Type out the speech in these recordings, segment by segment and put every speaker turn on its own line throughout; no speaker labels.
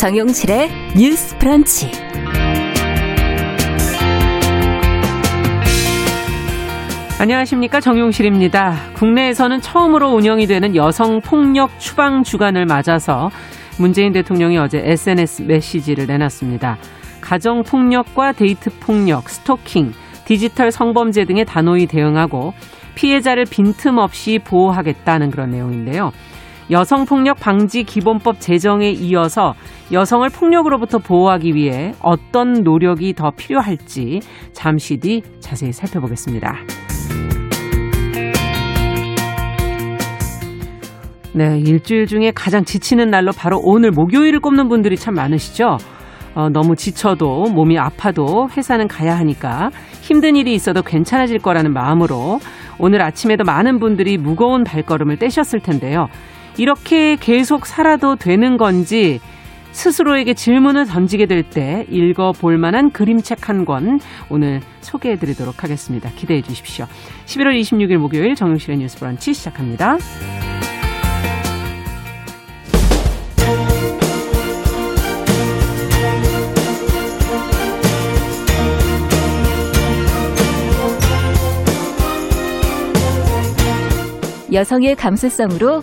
정용실의 뉴스 브런치.
안녕하십니까 정용실입니다. 국내에서는 처음으로 운영이 되는 여성 폭력 추방 주간을 맞아서 문재인 대통령이 어제 SNS 메시지를 내놨습니다. 가정 폭력과 데이트 폭력, 스토킹, 디지털 성범죄 등의 단호히 대응하고 피해자를 빈틈없이 보호하겠다는 그런 내용인데요. 여성폭력 방지 기본법 제정에 이어서 여성을 폭력으로부터 보호하기 위해 어떤 노력이 더 필요할지 잠시 뒤 자세히 살펴보겠습니다. 네, 일주일 중에 가장 지치는 날로 바로 오늘 목요일을 꼽는 분들이 참 많으시죠? 어, 너무 지쳐도 몸이 아파도 회사는 가야 하니까 힘든 일이 있어도 괜찮아질 거라는 마음으로 오늘 아침에도 많은 분들이 무거운 발걸음을 떼셨을 텐데요. 이렇게 계속 살아도 되는 건지 스스로에게 질문을 던지게 될 때 읽어볼 만한 그림책 한 권 오늘 소개해 드리도록 하겠습니다. 기대해 주십시오. 11월 26일 목요일 정용실의 뉴스 브런치 시작합니다.
여성의 감수성으로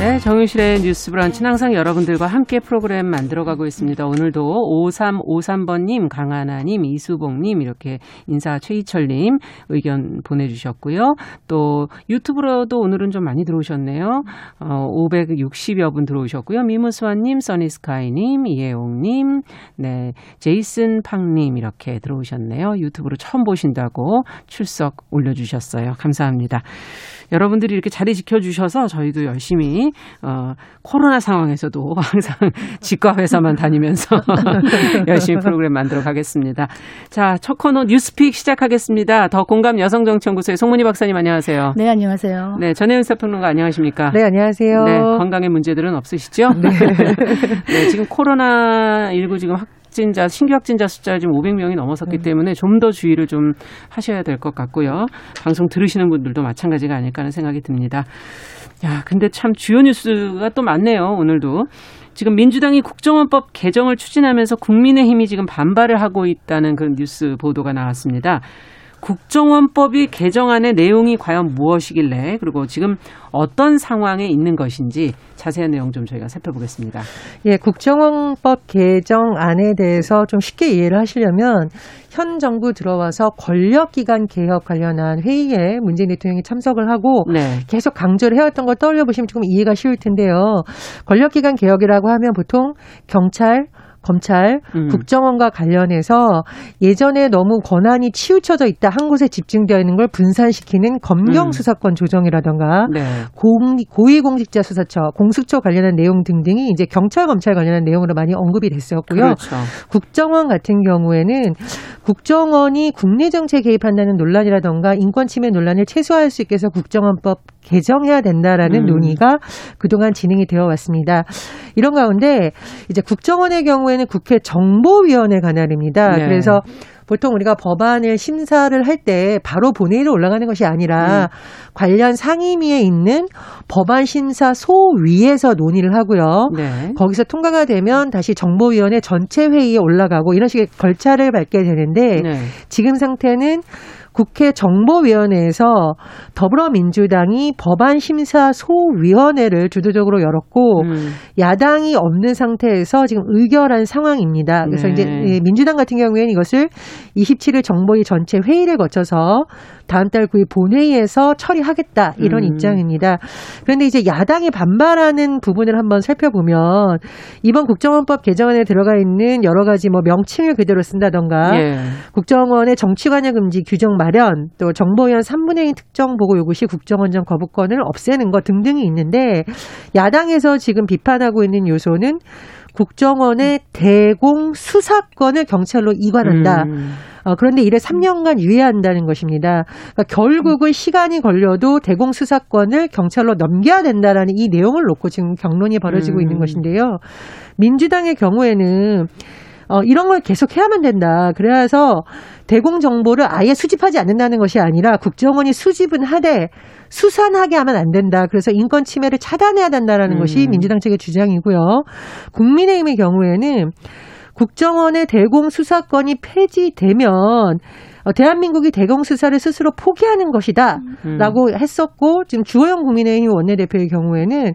네, 정유실의 뉴스 브런치는 항상 여러분들과 함께 프로그램 만들어가고 있습니다. 오늘도 5353번님, 강하나님, 이수봉님, 이렇게 인사 최희철님 의견 보내주셨고요. 또 유튜브로도 오늘은 좀 많이 들어오셨네요. 어, 560여 분 들어오셨고요. 미무스완님, 써니스카이님, 이혜용님, 네, 제이슨 팡님 이렇게 들어오셨네요. 유튜브로 처음 보신다고 출석 올려주셨어요. 감사합니다. 여러분들이 이렇게 자리 지켜주셔서 저희도 열심히 어, 코로나 상황에서도 항상 치과 회사만 다니면서 열심히 프로그램 만들어 가겠습니다. 자, 첫 코너 뉴스픽 시작하겠습니다. 더 공감 여성정치연구소의 송문희 박사님 안녕하세요.
네, 안녕하세요.
네, 전혜연 사평론가 안녕하십니까?
네, 안녕하세요.
네, 건강의 문제들은 없으시죠? 네. 네, 지금 코로나 19 지금 확 확진자, 신규 확진자 숫자가 지금 500명이 넘어섰기 음. 때문에 좀 더 주의를 좀 하셔야 될 것 같고요. 방송 들으시는 분들도 마찬가지가 아닐까 하는 생각이 듭니다. 야, 근데 참 주요 뉴스가 또 많네요, 오늘도. 지금 민주당이 국정원법 개정을 추진하면서 국민의힘이 지금 반발을 하고 있다는 그런 뉴스 보도가 나왔습니다. 국정원법이 개정안의 내용이 과연 무엇이길래 그리고 지금 어떤 상황에 있는 것인지 자세한 내용 좀 저희가 살펴보겠습니다.
예, 국정원법 개정안에 대해서 좀 쉽게 이해를 하시려면 현 정부 들어와서 권력기관 개혁 관련한 회의에 문재인 대통령이 참석을 하고 네. 계속 강조를 해왔던 걸 떠올려 보시면 조금 이해가 쉬울 텐데요. 권력기관 개혁이라고 하면 보통 경찰, 검찰, 음. 국정원과 관련해서 예전에 너무 권한이 치우쳐져 있다 한 곳에 집중되어 있는 걸 분산시키는 검경 음. 수사권 조정이라던가 네. 공, 고위공직자 수사처, 공수처 관련한 내용 등등이 이제 경찰 검찰 관련한 내용으로 많이 언급이 됐었고요. 그렇죠. 국정원 같은 경우에는 국정원이 국내 정치에 개입한다는 논란이라던가 인권 침해 논란을 최소화할 수 있게 해서 국정원법 개정해야 된다라는 음. 논의가 그동안 진행이 되어 왔습니다. 이런 가운데 이제 국정원의 경우 에는 국회 정보위원회 관할입니다. 네. 그래서 보통 우리가 법안을 심사를 할 때 바로 본회의로 올라가는 것이 아니라 음. 관련 상임위에 있는 법안 심사 소위에서 논의를 하고요. 네. 거기서 통과가 되면 다시 정보위원회 전체 회의에 올라가고 이런 식의 절차를 밟게 되는데 네. 지금 상태는 국회 정보위원회에서 더불어민주당이 법안 심사 소위원회를 주도적으로 열었고 음. 야당이 없는 상태에서 지금 의결한 상황입니다. 그래서 네. 이제 민주당 같은 경우에는 이것을 27일 정보위 전체 회의를 거쳐서 다음 달 9일 본회의에서 처리하겠다 이런 음. 입장입니다. 그런데 이제 야당이 반발하는 부분을 한번 살펴보면 이번 국정원법 개정안에 들어가 있는 여러 가지 뭐 명칭을 그대로 쓴다던가 예. 국정원의 정치관여 금지 규정 마련 또 정보위원 3분의 1 특정 보고 요구 시 국정원장 거부권을 없애는 것 등등이 있는데 야당에서 지금 비판하고 있는 요소는 국정원의 대공 수사권을 경찰로 이관한다. 음. 어, 그런데 이를 3년간 유예한다는 것입니다. 그러니까 결국은 시간이 걸려도 대공 수사권을 경찰로 넘겨야 된다라는 이 내용을 놓고 지금 경론이 벌어지고 음. 있는 것인데요. 민주당의 경우에는 어, 이런 걸 계속 해야만 된다. 그래서 대공 정보를 아예 수집하지 않는다는 것이 아니라 국정원이 수집은 하되 수산하게 하면 안 된다. 그래서 인권 침해를 차단해야 된다라는 음. 것이 민주당 측의 주장이고요. 국민의힘의 경우에는 국정원의 대공 수사권이 폐지되면 어, 대한민국이 대공 수사를 스스로 포기하는 것이다라고 음. 했었고 지금 주호영 국민의힘 원내대표의 경우에는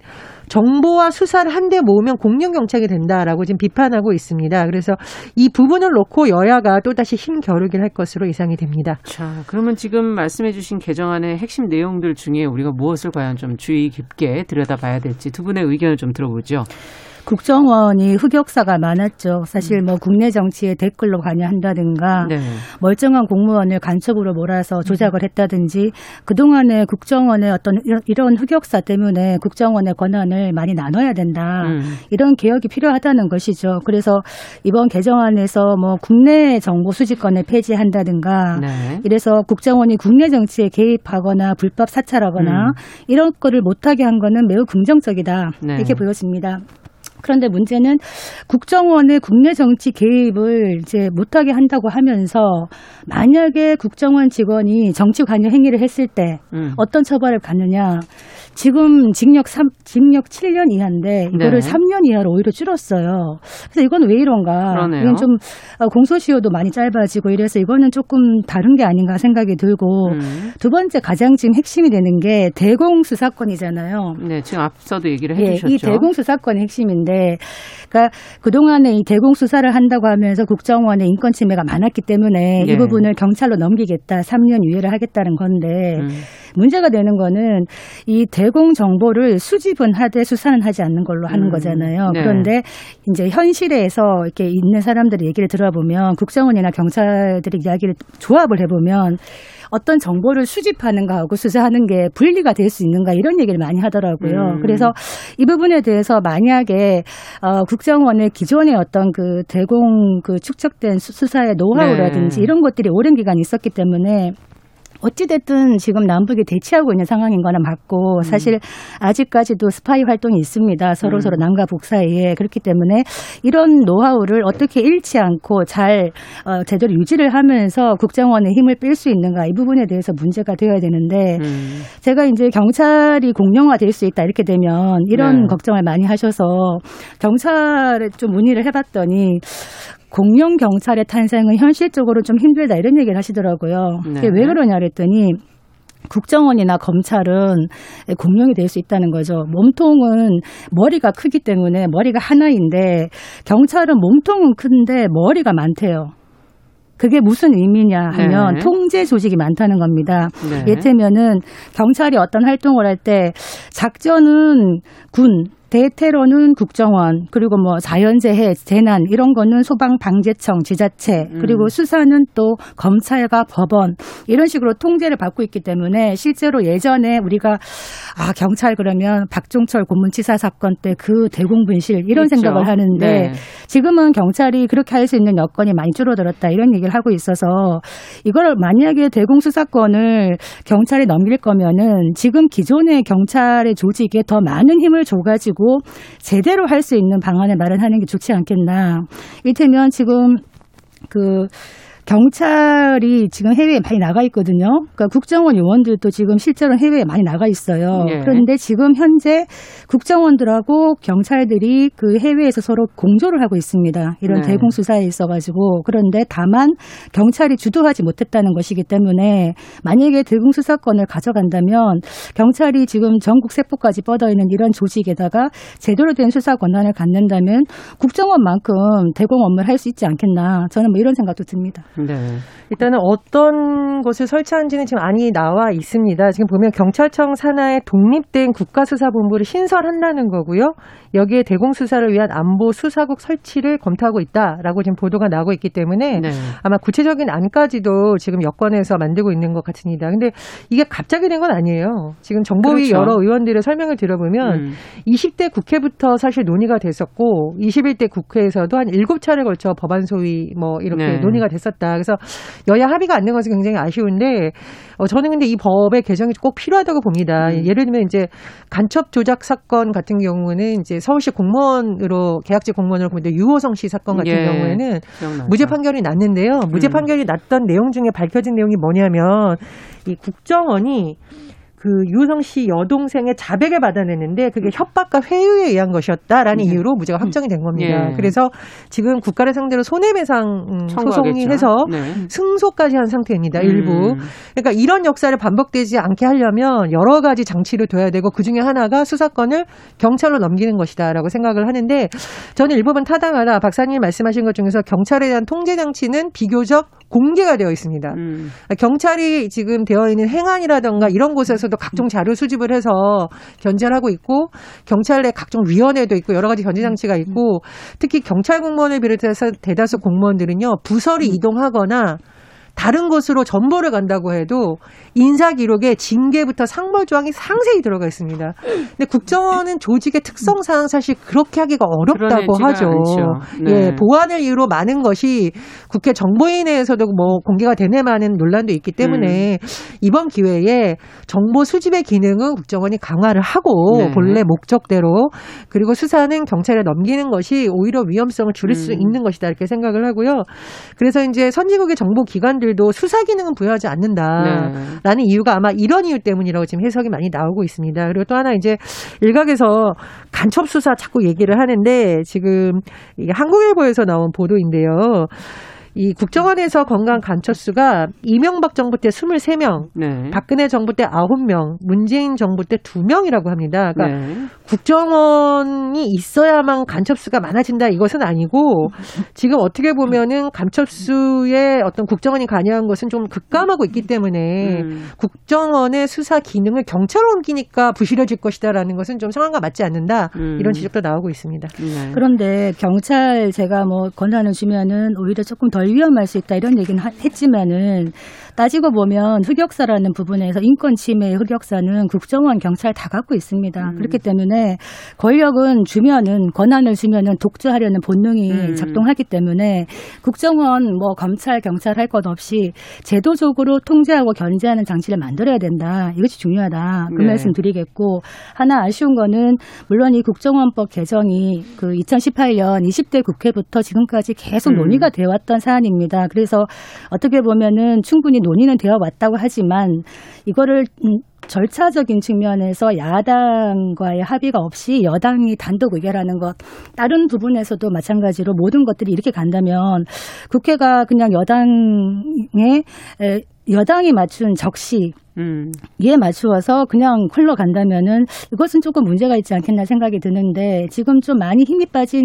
정보와 수사를 한데 모으면 공룡 경찰이 된다라고 지금 비판하고 있습니다. 그래서 이 부분을 놓고 여야가 또다시 힘겨루기를 할 것으로 예상이 됩니다.
자, 그러면 지금 말씀해 주신 개정안의 핵심 내용들 중에 우리가 무엇을 과연 좀 주의 깊게 들여다봐야 될지 두 분의 의견을 좀 들어보죠.
국정원이 흑역사가 많았죠. 사실 뭐 국내 정치에 댓글로 관여한다든가 네. 멀쩡한 공무원을 간첩으로 몰아서 조작을 했다든지 그동안에 국정원의 어떤 이런 흑역사 때문에 국정원의 권한을 많이 나눠야 된다. 음. 이런 개혁이 필요하다는 것이죠. 그래서 이번 개정안에서 뭐 국내 정보 수집권을 폐지한다든가 네. 이래서 국정원이 국내 정치에 개입하거나 불법 사찰하거나 음. 이런 거를 못하게 한 거는 매우 긍정적이다. 네. 이렇게 보여집니다. 그런데 문제는 국정원의 국내 정치 개입을 이제 못하게 한다고 하면서 만약에 국정원 직원이 정치 관여 행위를 했을 때 음. 어떤 처벌을 받느냐. 지금 징역 3, 징역 7년 이하인데 이거를 네. 3년 이하로 오히려 줄었어요. 그래서 이건 왜 이런가? 그러네요. 이건 좀 어, 공소시효도 많이 짧아지고 이래서 이거는 조금 다른 게 아닌가 생각이 들고 음. 두 번째 가장 지금 핵심이 되는 게 대공 수사권이잖아요.
네, 지금 앞서도 얘기를 해주셨죠.
예, 이 대공 수사권이 핵심인데, 그러니까 그 동안에 이 대공 수 사를 한다고 하면서 국정원의 인권 침해가 많았기 때문에 예. 이 부분을 경찰로 넘기겠다, 3년 유예를 하겠다는 건데 음. 문제가 되는 거는 이 대, 대공 정보를 수집은 하되 수사는 하지 않는 걸로 하는 음. 거잖아요. 네. 그런데 이제 현실에서 이렇게 있는 사람들의 얘기를 들어보면 국정원이나 경찰들의 이야기를 조합을 해보면 어떤 정보를 수집하는 거하고 수사하는 게 분리가 될 수 있는가 이런 얘기를 많이 하더라고요. 음. 그래서 이 부분에 대해서 만약에 어, 국정원의 기존의 어떤 그 대공 그 축적된 수사의 노하우라든지 네. 이런 것들이 오랜 기간 있었기 때문에 어찌됐든 지금 남북이 대치하고 있는 상황인 거는 맞고 음. 사실 아직까지도 스파이 활동이 있습니다. 서로 서로 음. 남과 북 사이에 그렇기 때문에 이런 노하우를 어떻게 잃지 않고 잘 어, 제대로 유지를 하면서 국정원의 힘을 뺄 수 있는가 이 부분에 대해서 문제가 되어야 되는데 음. 제가 이제 경찰이 공룡화 될 수 있다 이렇게 되면 이런 네. 걱정을 많이 하셔서 경찰에 좀 문의를 해봤더니 공룡 경찰의 탄생은 현실적으로 좀 힘들다 이런 얘기를 하시더라고요. 네. 왜 그러냐 그랬더니 국정원이나 검찰은 공룡이 될 수 있다는 거죠. 몸통은 머리가 크기 때문에 머리가 하나인데 경찰은 몸통은 큰데 머리가 많대요. 그게 무슨 의미냐 하면 네. 통제 조직이 많다는 겁니다. 네. 예태면은 경찰이 어떤 활동을 할 때 작전은 군, 대테러는 국정원 그리고 뭐 자연재해 재난 이런 거는 소방방재청 지자체 그리고 음. 수사는 또 검찰과 법원 이런 식으로 통제를 받고 있기 때문에 실제로 예전에 우리가 아 경찰 그러면 박종철 고문치사 사건 때 그 대공분실 이런 있죠. 생각을 하는데 네. 지금은 경찰이 그렇게 할 수 있는 여건이 많이 줄어들었다 이런 얘기를 하고 있어서 이걸 만약에 대공수사권을 경찰에 넘길 거면은 지금 기존의 경찰의 조직에 더 많은 힘을 줘가지고 가지고 제대로 할 수 있는 방안을 마련하는 게 좋지 않겠나. 이를테면 지금 그 경찰이 지금 해외에 많이 나가 있거든요. 그러니까 국정원 요원들도 지금 실제로 해외에 많이 나가 있어요. 예. 그런데 지금 현재 국정원들하고 경찰들이 그 해외에서 서로 공조를 하고 있습니다. 이런 네. 대공 수사에 있어 가지고 그런데 다만 경찰이 주도하지 못했다는 것이기 때문에 만약에 대공 수사권을 가져간다면 경찰이 지금 전국 세포까지 뻗어 있는 이런 조직에다가 제대로 된 수사 권한을 갖는다면 국정원만큼 대공 업무를 할 수 있지 않겠나 저는 뭐 이런 생각도 듭니다.
네. 일단은 어떤 곳을 설치한지는 지금 안이 나와 있습니다. 지금 보면 경찰청 산하에 독립된 국가수사본부를 신설한다는 거고요. 여기에 대공수사를 위한 안보 수사국 설치를 검토하고 있다라고 지금 보도가 나오고 있기 때문에 네. 아마 구체적인 안까지도 지금 여권에서 만들고 있는 것 같습니다. 근데 이게 갑자기 된 건 아니에요. 지금 정보위 그렇죠. 여러 의원들의 설명을 들어보면 음. 20대 국회부터 사실 논의가 됐었고 21대 국회에서도 한 7차례 걸쳐 법안 소위 뭐 이렇게 네. 논의가 됐었다. 그래서 여야 합의가 안 된 것은 굉장히 아쉬운데 어, 저는 근데 이 법의 개정이 꼭 필요하다고 봅니다. 음. 예를 들면 이제 간첩 조작 사건 같은 경우는 이제 서울시 공무원으로 계약직 공무원으로 보는데 유호성 씨 사건 같은 예. 경우에는 기억나죠. 무죄 판결이 났는데요. 무죄 음. 판결이 났던 내용 중에 밝혀진 내용이 뭐냐면 이 국정원이 그 유성 씨 여동생의 자백을 받아냈는데 그게 협박과 회유에 의한 것이었다라는 네. 이유로 무죄가 확정이 된 겁니다. 네. 그래서 지금 국가를 상대로 손해배상 음, 소송이 해서 네. 승소까지 한 상태입니다. 음. 일부. 그러니까 이런 역사를 반복되지 않게 하려면 여러 가지 장치를 둬야 되고 그 중에 하나가 수사권을 경찰로 넘기는 것이다라고 생각을 하는데 저는 일부분 타당하다. 박사님 말씀하신 것 중에서 경찰에 대한 통제 장치는 비교적 공개가 되어 있습니다. 음. 경찰이 지금 되어 있는 행안이라던가 이런 곳에서도 각종 자료 수집을 해서 견제하고 있고 경찰 내 각종 위원회도 있고 여러 가지 견제 장치가 있고 특히 경찰 공무원을 비롯해서 대다수 공무원들은요 부서를 음. 이동하거나 다른 곳으로 전보를 간다고 해도 인사 기록에 징계부터 상벌 조항이 상세히 들어가 있습니다. 근데 국정원은 조직의 특성상 사실 그렇게 하기가 어렵다고 하죠. 네. 예, 보안을 이유로 많은 것이 국회 정보위원회에서도 뭐 공개가 되네 마는 논란도 있기 때문에 음. 이번 기회에 정보 수집의 기능은 국정원이 강화를 하고 네. 본래 목적대로 그리고 수사는 경찰에 넘기는 것이 오히려 위험성을 줄일 수 음. 있는 것이다 이렇게 생각을 하고요. 그래서 이제 선진국의 정보 기관들 기관들도 수사 기능은 부여하지 않는다라는 네. 이유가 아마 이런 이유 때문이라고 지금 해석이 많이 나오고 있습니다. 그리고 또 하나 이제 일각에서 간첩 수사 자꾸 얘기를 하는데 지금 이게 한국일보에서 나온 보도인데요. 이 국정원에서 건강 간첩수가 이명박 정부 때 23명, 네. 박근혜 정부 때 9명, 문재인 정부 때 2명이라고 합니다. 그러니까 네. 국정원이 있어야만 간첩수가 많아진다 이것은 아니고 지금 어떻게 보면은 간첩수의 어떤 국정원이 관여한 것은 좀 급감하고 있기 때문에 음. 국정원의 수사 기능을 경찰로 옮기니까 부실해질 것이다라는 것은 좀 상황과 맞지 않는다 음. 이런 지적도 나오고 있습니다. 네.
그런데 경찰 제가 뭐 권한을 주면은 오히려 조금 덜 위험할 수 있다 이런 얘기는 했지만은 따지고 보면 흑역사라는 부분에서 인권 침해의 흑역사는 국정원, 경찰 다 갖고 있습니다. 음. 그렇기 때문에 권력은 주면은 권한을 주면은 독주하려는 본능이 음. 작동하기 때문에 국정원, 뭐 검찰, 경찰 할 것 없이 제도적으로 통제하고 견제하는 장치를 만들어야 된다. 이것이 중요하다. 그 네. 말씀 드리겠고 하나 아쉬운 거는 물론 이 국정원법 개정이 그 2018년 20대 국회부터 지금까지 계속 음. 논의가 되어 왔던 사안입니다. 그래서 어떻게 보면은 충분히 논의는 되어 왔다고 하지만 이거를 음, 절차적인 측면에서 야당과의 합의가 없이 여당이 단독 의결하는 것 다른 부분에서도 마찬가지로 모든 것들이 이렇게 간다면 국회가 그냥 여당의 여당이 맞춘 적시 음. 이에 맞추어서 그냥 흘러간다면은 이것은 조금 문제가 있지 않겠나 생각이 드는데 지금 좀 많이 힘이 빠진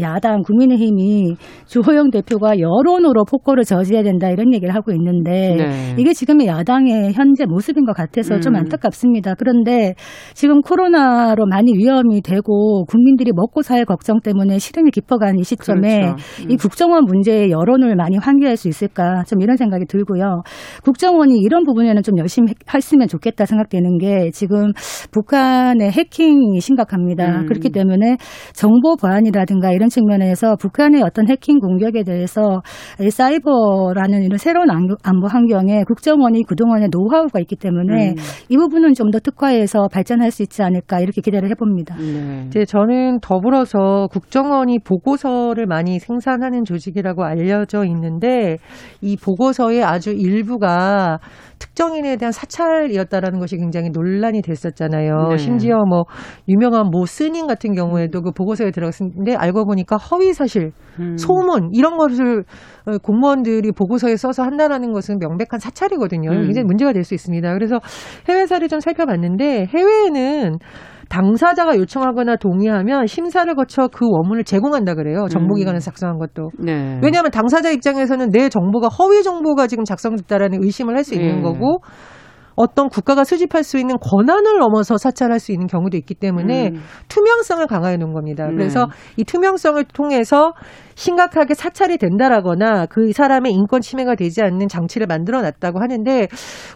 야당 국민의힘이 주호영 대표가 여론으로 폭거를 저지해야 된다 이런 얘기를 하고 있는데 네. 이게 지금의 야당의 현재 모습인 것 같아 서 음. 좀 안타깝습니다. 그런데 지금 코로나로 많이 위험이 되고 국민들이 먹고 살 걱정 때문에 시름이 깊어가는 이 시점에 그렇죠. 음. 이 국정원 문제에 여론을 많이 환기할 수 있을까 좀 이런 생각이 들고요. 국정원이 이런 부분에는 좀 열심히 했으면 좋겠다 생각되는 게 지금 북한의 해킹이 심각합니다. 음. 그렇기 때문에 정보 보안이라든가 이런 측면에서 북한의 어떤 해킹 공격에 대해서 사이버라는 이런 새로운 안보 환경에 국정원이 그동안의 노하우가 있기 때문에 음. 이 부분은 좀 더 특화해서 발전할 수 있지 않을까 이렇게 기대를 해봅니다.
네. 이제 저는 더불어서 국정원이 보고서를 많이 생산하는 조직이라고 알려져 있는데 이 보고서의 아주 일부가 특정인에 대한 사찰이었다라는 것이 굉장히 논란이 됐었잖아요. 네. 심지어 뭐 유명한 모 스님 같은 경우에도 그 보고서에 들어갔는데 알고 보니까 허위 사실, 음. 소문 이런 것을 어, 공무원들이 보고서에 써서 한다라는 것은 명백한 사찰이거든요. 음. 굉장히 문제가 될 수 있습니다. 그래서 해외 사를 좀 살펴봤는데 해외에는 당사자가 요청하거나 동의하면 심사를 거쳐 그 원문을 제공한다 그래요. 정보기관에서 음. 작성한 것도. 네. 왜냐하면 당사자 입장에서는 내 정보가 허위 정보가 지금 작성됐다라는 의심을 할 수 있는 네. 거고 어떤 국가가 수집할 수 있는 권한을 넘어서 사찰할 수 있는 경우도 있기 때문에 음. 투명성을 강화해 놓은 겁니다. 그래서 네. 이 투명성을 통해서 심각하게 사찰이 된다라거나 그 사람의 인권 침해가 되지 않는 장치를 만들어 놨다고 하는데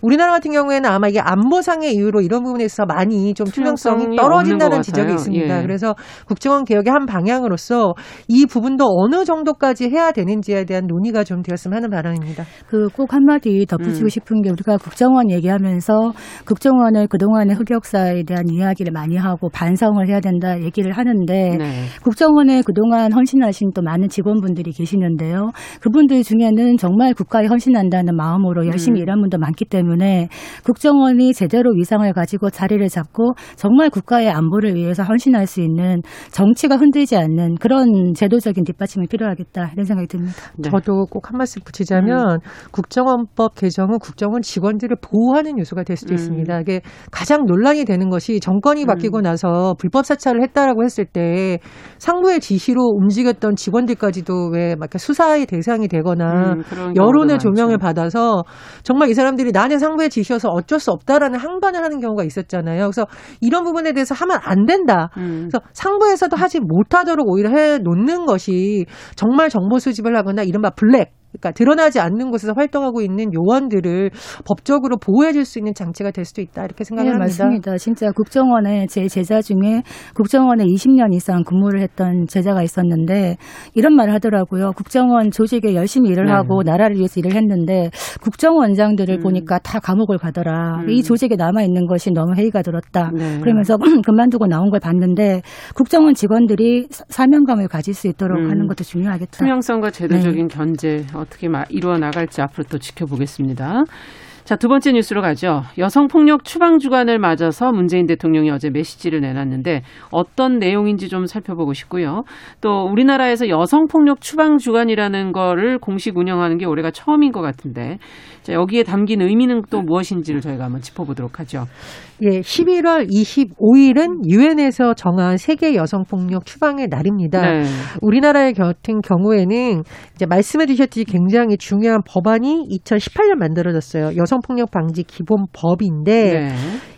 우리나라 같은 경우에는 아마 이게 안보상의 이유로 이런 부분에 서 많이 좀 투명성이 떨어진다는 지적이 있습니다. 예. 그래서 국정원 개혁의 한 방향으로서 이 부분도 어느 정도까지 해야 되는지에 대한 논의가 좀 되었으면 하는 바람입니다.
그 꼭 한마디 덧붙이고 음. 싶은 게 우리가 국정원 얘기하면서 국정원을 그동안의 흑역사에 대한 이야기를 많이 하고 반성을 해야 된다 얘기를 하는데 네. 국정원에 그동안 헌신하신 또 많은 직원분들이 계시는데요. 그분들 중에는 정말 국가에 헌신한다는 마음으로 열심히 음. 일한 분도 많기 때문에 국정원이 제대로 위상을 가지고 자리를 잡고 정말 국가의 안보를 위해서 헌신할 수 있는 정치가 흔들지 않는 그런 제도적인 뒷받침이 필요하겠다 이런 생각이 듭니다.
네. 저도 꼭 한 말씀 붙이자면 음. 국정원법 개정은 국정원 직원들을 보호하는 요소가 될 수도 음. 있습니다. 이게 가장 논란이 되는 것이 정권이 바뀌고 음. 나서 불법 사찰을 했다라고 했을 때 상부의 지시로 움직였던 직원들 까지도 왜 막 수사의 대상이 되거나 음, 여론의 조명을. 받아서 정말 이 사람들이 나는 상부에 지시어서 어쩔 수 없다라는 항반을 하는 경우가 있었잖아요. 그래서 이런 부분에 대해서 하면 안 된다. 음. 그래서 상부에서도 하지 못하도록 오히려 해 놓는 것이 정말 정보 수집을 하거나 이른바 블랙 그러니까 드러나지 않는 곳에서 활동하고 있는 요원들을 법적으로 보호해 줄 수 있는 장치가 될 수도 있다 이렇게 생각을 네,
합니다. 맞습니다. 진짜 국정원에 제 제자 중에 국정원에 20년 이상 근무를 했던 제자가 있었는데 이런 말을 하더라고요. 국정원 조직에 열심히 일을 네. 하고 나라를 위해서 일을 했는데 국정원장들을 음. 보니까 다 감옥을 가더라. 음. 이 조직에 남아 있는 것이 너무 회의가 들었다. 네. 그러면서 그만두고 나온 걸 봤는데 국정원 직원들이 사명감을 가질 수 있도록 음. 하는 것도 중요하겠다.
투명성과 제도적인 네. 견제 어떻게 이루어 나갈지 앞으로 또 지켜보겠습니다. 자, 두 번째 뉴스로 가죠. 여성폭력 추방 주간을 맞아서 문재인 대통령이 어제 메시지를 내놨는데 어떤 내용인지 좀 살펴보고 싶고요. 또 우리나라에서 여성폭력 추방 주간이라는 거를 공식 운영하는 게 올해가 처음인 것 같은데 자, 여기에 담긴 의미는 또 무엇인지를 저희가 한번 짚어보도록 하죠.
예, 11월 25일은 유엔에서 정한 세계 여성 폭력 추방의 날입니다. 네. 우리나라의 같은 경우에는 이제 말씀해 주셨듯이 굉장히 중요한 법안이 2018년 만들어졌어요. 여성 폭력 방지 기본 법인데 네.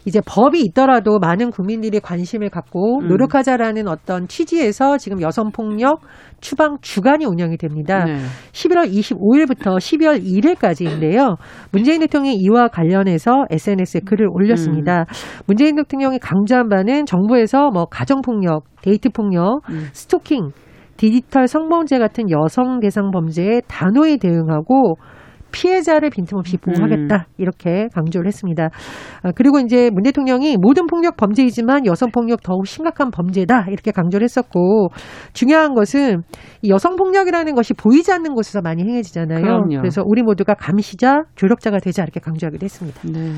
이제 법이 있더라도 많은 국민들이 관심을 갖고 음. 노력하자라는 어떤 취지에서 지금 여성 폭력 추방 주간이 운영이 됩니다. 네. 11월 25일부터 12월 1일까지인데요. 문재인 대통령이 이와 관련해서 SNS에 글을 올렸습니다. 음. 문재인 대통령이 강조한 바는 정부에서 뭐 가정폭력, 데이트폭력, 음. 스토킹, 디지털 성범죄 같은 여성 대상 범죄에 단호히 대응하고 피해자를 빈틈없이 보호하겠다 음. 이렇게 강조를 했습니다. 아, 그리고 이제 문 대통령이 모든 폭력 범죄이지만 여성 폭력 더욱 심각한 범죄다 이렇게 강조를 했었고 중요한 것은 여성 폭력이라는 것이 보이지 않는 곳에서 많이 행해지잖아요. 그럼요. 그래서 우리 모두가 감시자, 조력자가 되자 이렇게 강조하기도 했습니다. 네.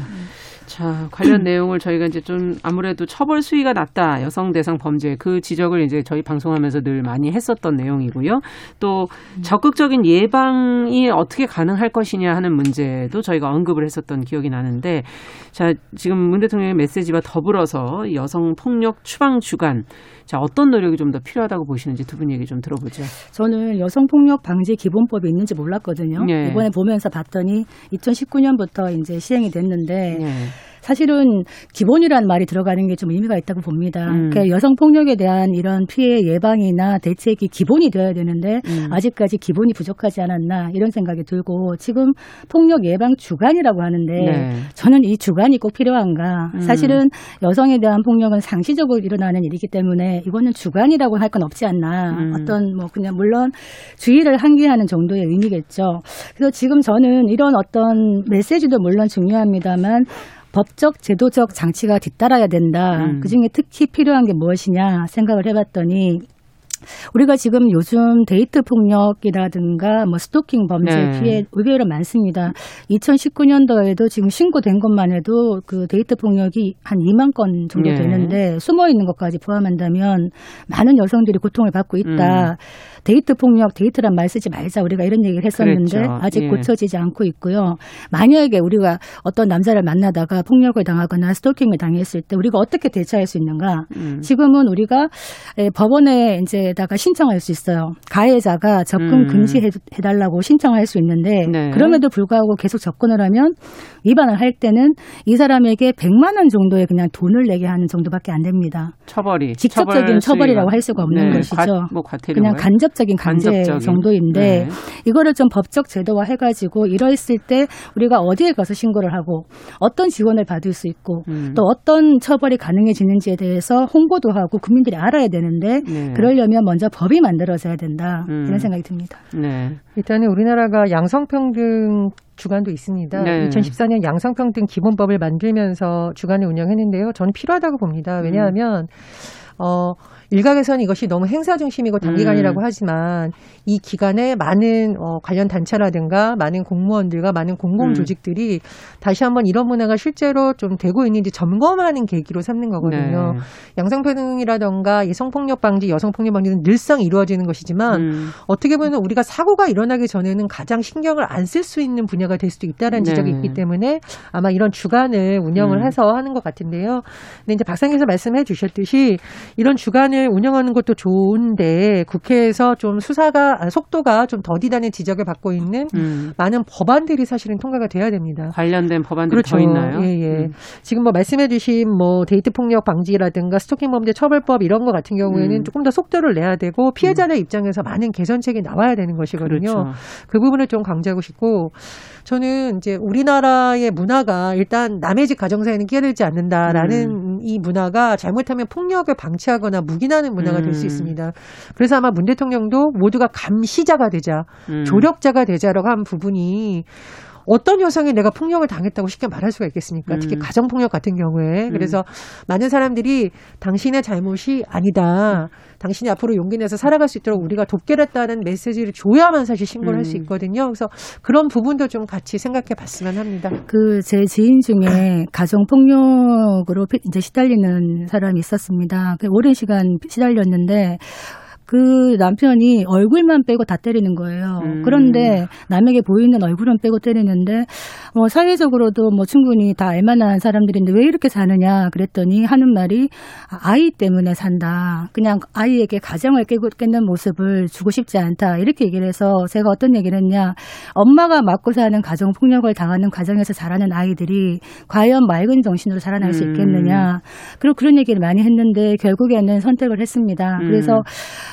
자, 관련 내용을 저희가 이제 좀 아무래도 처벌 수위가 낮다. 여성 대상 범죄 그 지적을 이제 저희 방송하면서 늘 많이 했었던 내용이고요. 또 적극적인 예방이 어떻게 가능할 것이냐 하는 문제도 저희가 언급을 했었던 기억이 나는데 자, 지금 문 대통령의 메시지와 더불어서 여성 폭력 추방 주간 자, 어떤 노력이 좀 더 필요하다고 보시는지 두 분 얘기 좀 들어보죠.
저는 여성폭력 방지 기본법이 있는지 몰랐거든요. 네. 이번에 보면서 봤더니 2019년부터 이제 시행이 됐는데 네. 사실은 기본이라는 말이 들어가는 게 좀 의미가 있다고 봅니다. 음. 그러니까 여성 폭력에 대한 이런 피해 예방이나 대책이 기본이 되어야 되는데 음. 아직까지 기본이 부족하지 않았나 이런 생각이 들고 지금 폭력 예방 주간이라고 하는데 네. 저는 이 주간이 꼭 필요한가? 음. 사실은 여성에 대한 폭력은 상시적으로 일어나는 일이기 때문에 이거는 주간이라고 할 건 없지 않나. 음. 어떤 뭐 그냥 물론 주의를 환기하는 정도의 의미겠죠. 그래서 지금 저는 이런 어떤 메시지도 물론 중요합니다만 법적 제도적 장치가 뒤따라야 된다. 음. 그 중에 특히 필요한 게 무엇이냐 생각을 해봤더니 우리가 지금 요즘 데이트 폭력이라든가 뭐 스토킹 범죄 네. 피해 의외로 많습니다. 2019년도에도 지금 신고된 것만 해도 그 데이트 폭력이 한 2만 건 정도 네. 되는데 숨어 있는 것까지 포함한다면 많은 여성들이 고통을 받고 있다. 음. 데이트 폭력, 데이트란 말 쓰지 말자 우리가 이런 얘기를 했었는데 그랬죠. 아직 예. 고쳐지지 않고 있고요. 만약에 우리가 어떤 남자를 만나다가 폭력을 당하거나 스토킹을 당했을 때 우리가 어떻게 대처할 수 있는가? 음. 지금은 우리가 법원에 이제다가 신청할 수 있어요. 가해자가 접근 음. 금지해 달라고 신청할 수 있는데 네. 그럼에도 불구하고 계속 접근을 하면 위반을 할 때는 이 사람에게 100만 원 정도의 그냥 돈을 내게 하는 정도밖에 안 됩니다.
처벌이
직접적인 처벌 처벌이라고 할 수가 없는 네. 것이죠. 과, 뭐 그냥 간접 적인 강제 간접적인. 정도인데 네. 이거를 좀 법적 제도화 해가지고 이러했을 때 우리가 어디에 가서 신고를 하고 어떤 지원을 받을 수 있고 음. 또 어떤 처벌이 가능해지는지에 대해서 홍보도 하고 국민들이 알아야 되는데 네. 그러려면 먼저 법이 만들어져야 된다 음. 이런 생각이 듭니다. 네.
일단은 우리나라가 양성평등 주간도 있습니다. 네. 2014년 양성평등 기본법을 만들면서 주간을 운영했는데요. 저는 필요하다고 봅니다. 왜냐하면 음. 어 일각에서는 이것이 너무 행사 중심이고 단기간이라고 음. 하지만 이 기간에 많은 어, 관련 단체라든가 많은 공무원들과 많은 공공 음. 조직들이 음. 다시 한번 이런 문화가 실제로 좀 되고 있는지 점검하는 계기로 삼는 거거든요. 네. 양성평등이라든가 여성폭력 방지, 여성폭력 방지는 늘상 이루어지는 것이지만 음. 어떻게 보면 우리가 사고가 일어나기 전에는 가장 신경을 안 쓸 수 있는 분야가 될 수도 있다는 네. 지적이 있기 때문에 아마 이런 주간을 운영을 음. 해서 하는 것 같은데요. 근데 이제 박상께서 말씀해 주셨듯이 이런 주간을 국회의원을 운영하는 것도 좋은데 국회에서 좀 수사가 아, 속도가 좀 더디다는 지적을 받고 있는 음. 많은 법안들이 사실은 통과가 돼야 됩니다.
관련된 법안들이 그렇죠. 더 있나요?
예, 예. 음. 지금 뭐 말씀해주신 뭐 데이트 폭력 방지라든가 스토킹 범죄 처벌법 이런 것 같은 경우에는 음. 조금 더 속도를 내야 되고 피해자들 음. 입장에서 많은 개선책이 나와야 되는 것이거든요. 그렇죠. 그 부분을 좀 강조하고 싶고 저는 이제 우리나라의 문화가 일단 남의 집 가정사에는 끼어들지 않는다라는 음. 이 문화가 잘못하면 폭력을 방치하거나 무기나는 문화가 음. 될수 있습니다. 그래서 아마 문 대통령도 모두가 감시자가 되자, 음. 조력자가 되자라고 한 부분이 어떤 여성이 내가 폭력을 당했다고 쉽게 말할 수가 있겠습니까? 음. 특히 가정 폭력 같은 경우에. 음. 그래서 많은 사람들이 당신의 잘못이 아니다. 당신이 앞으로 용기 내서 살아갈 수 있도록 우리가 돕겠다는 메시지를 줘야만 사실 신고를 음. 할수 있거든요. 그래서 그런 부분도 좀 같이 생각해 봤으면 합니다.
그 제 지인 중에 가정 폭력으로 이제 시달리는 사람이 있었습니다. 오랜 시간 시달렸는데 그 남편이 얼굴만 빼고 다 때리는 거예요. 음. 그런데 남에게 보이는 얼굴은 빼고 때리는데 뭐 사회적으로도 뭐 충분히 다 알만한 사람들인데 왜 이렇게 사느냐 그랬더니 하는 말이 아이 때문에 산다. 그냥 아이에게 가정을 깨고 깼는 모습을 주고 싶지 않다. 이렇게 얘기를 해서 제가 어떤 얘기를 했냐. 엄마가 맞고 사는 가정 폭력을 당하는 가정에서 자라는 아이들이 과연 맑은 정신으로 자라날 수 음. 있겠느냐. 그리고 그런 얘기를 많이 했는데 결국에는 선택을 했습니다. 음. 그래서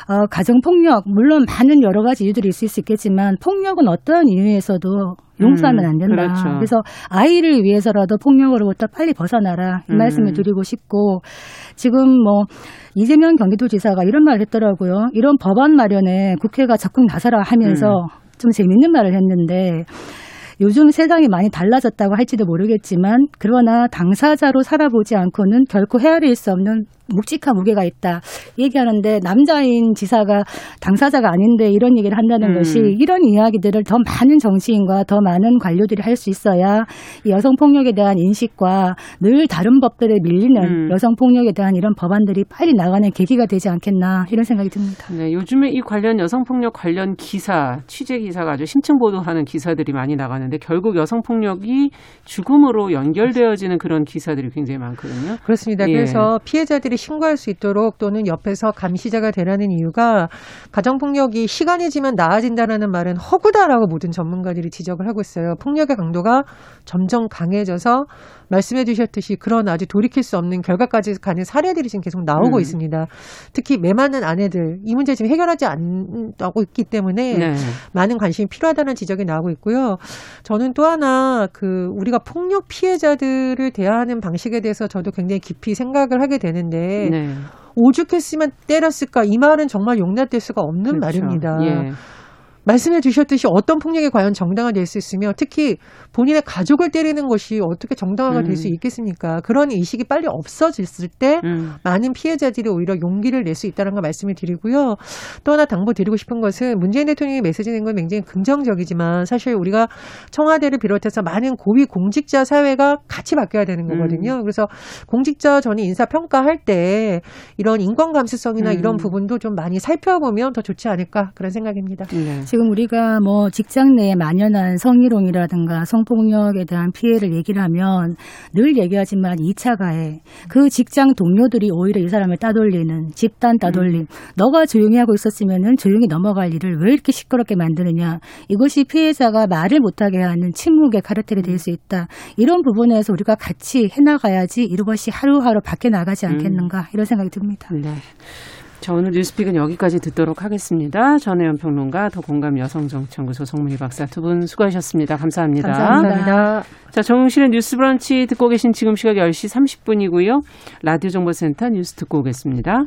어, 가정 폭력 물론 많은 여러 가지 이유들이 있을 수 있겠지만 폭력은 어떠한 이유에서도 용서하면 음, 안 된다. 그렇죠. 그래서 아이를 위해서라도 폭력으로부터 빨리 벗어나라 이 음. 말씀을 드리고 싶고 지금 뭐 이재명 경기도지사가 이런 말을 했더라고요. 이런 법안 마련에 국회가 적극 나서라 하면서 음. 좀 재밌는 말을 했는데 요즘 세상이 많이 달라졌다고 할지도 모르겠지만 그러나 당사자로 살아보지 않고는 결코 헤아릴 수 없는 묵직한 무게가 있다. 얘기하는데 남자인 지사가 당사자가 아닌데 이런 얘기를 한다는 음. 것이 이런 이야기들을 더 많은 정치인과 더 많은 관료들이 할 수 있어야 여성 폭력에 대한 인식과 늘 다른 법들에 밀리는 음. 여성 폭력에 대한 이런 법안들이 빨리 나가는 계기가 되지 않겠나 이런 생각이 듭니다.
네, 요즘에 이 관련 여성 폭력 관련 기사 취재 기사가 아주 심층 보도하는 기사들이 많이 나가는데 결국 여성 폭력이 죽음으로 연결되어지는 그런 기사들이 굉장히 많거든요.
그렇습니다. 예. 그래서 피해자들이 신고할 수 있도록 또는 옆에서 감시자가 되라는 이유가 가정폭력이 시간이 지면 나아진다라는 말은 허구다라고 모든 전문가들이 지적을 하고 있어요. 폭력의 강도가 점점 강해져서 말씀해 주셨듯이 그런 아주 돌이킬 수 없는 결과까지 가는 사례들이 지금 계속 나오고 음. 있습니다. 특히 매 많은 아내들 이 문제 지금 해결하지 않고 있기 때문에 네. 많은 관심이 필요하다는 지적이 나오고 있고요. 저는 또 하나 그 우리가 폭력 피해자들을 대하는 방식에 대해서 저도 굉장히 깊이 생각을 하게 되는데 네. 오죽했으면 때렸을까 이 말은 정말 용납될 수가 없는 그렇죠. 말입니다. 예. 말씀해 주셨듯이 어떤 폭력이 과연 정당화 될 수 있으며 특히 본인의 가족을 때리는 것이 어떻게 정당화가 음. 될수 있겠습니까? 그런 의식이 빨리 없어졌을 때 음. 많은 피해자들이 오히려 용기를 낼 수 있다는 걸 말씀을 드리고요. 또 하나 당부드리고 싶은 것은 문재인 대통령이 메시지 낸 건 굉장히 긍정적이지만 사실 우리가 청와대를 비롯해서 많은 고위 공직자 사회가 같이 바뀌어야 되는 거거든요. 음. 그래서 공직자 전이 인사 평가할 때 이런 인권 감수성이나 음. 이런 부분도 좀 많이 살펴보면 더 좋지 않을까 그런 생각입니다. 네.
지금 우리가 뭐 직장 내에 만연한 성희롱이라든가 성폭력에 대한 피해를 얘기를 하면 늘 얘기하지만 2차 가해 그 직장 동료들이 오히려 이 사람을 따돌리는 집단 따돌림 음. 너가 조용히 하고 있었으면은 조용히 넘어갈 일을 왜 이렇게 시끄럽게 만드느냐 이것이 피해자가 말을 못하게 하는 침묵의 카르텔이 될 수 있다 이런 부분에서 우리가 같이 해나가야지 이것이 하루하루 밖에 나가지 않겠는가 음. 이런 생각이 듭니다. 네.
자, 오늘 뉴스픽은 여기까지 듣도록 하겠습니다. 전혜연 평론가, 더 공감 여성정치연구소 송문희 박사 두 분 수고하셨습니다. 감사합니다.
감사합니다.
자, 정용실의 뉴스 브런치 듣고 계신 지금 시각 10시 30분이고요. 라디오 정보센터 뉴스 듣고 오겠습니다.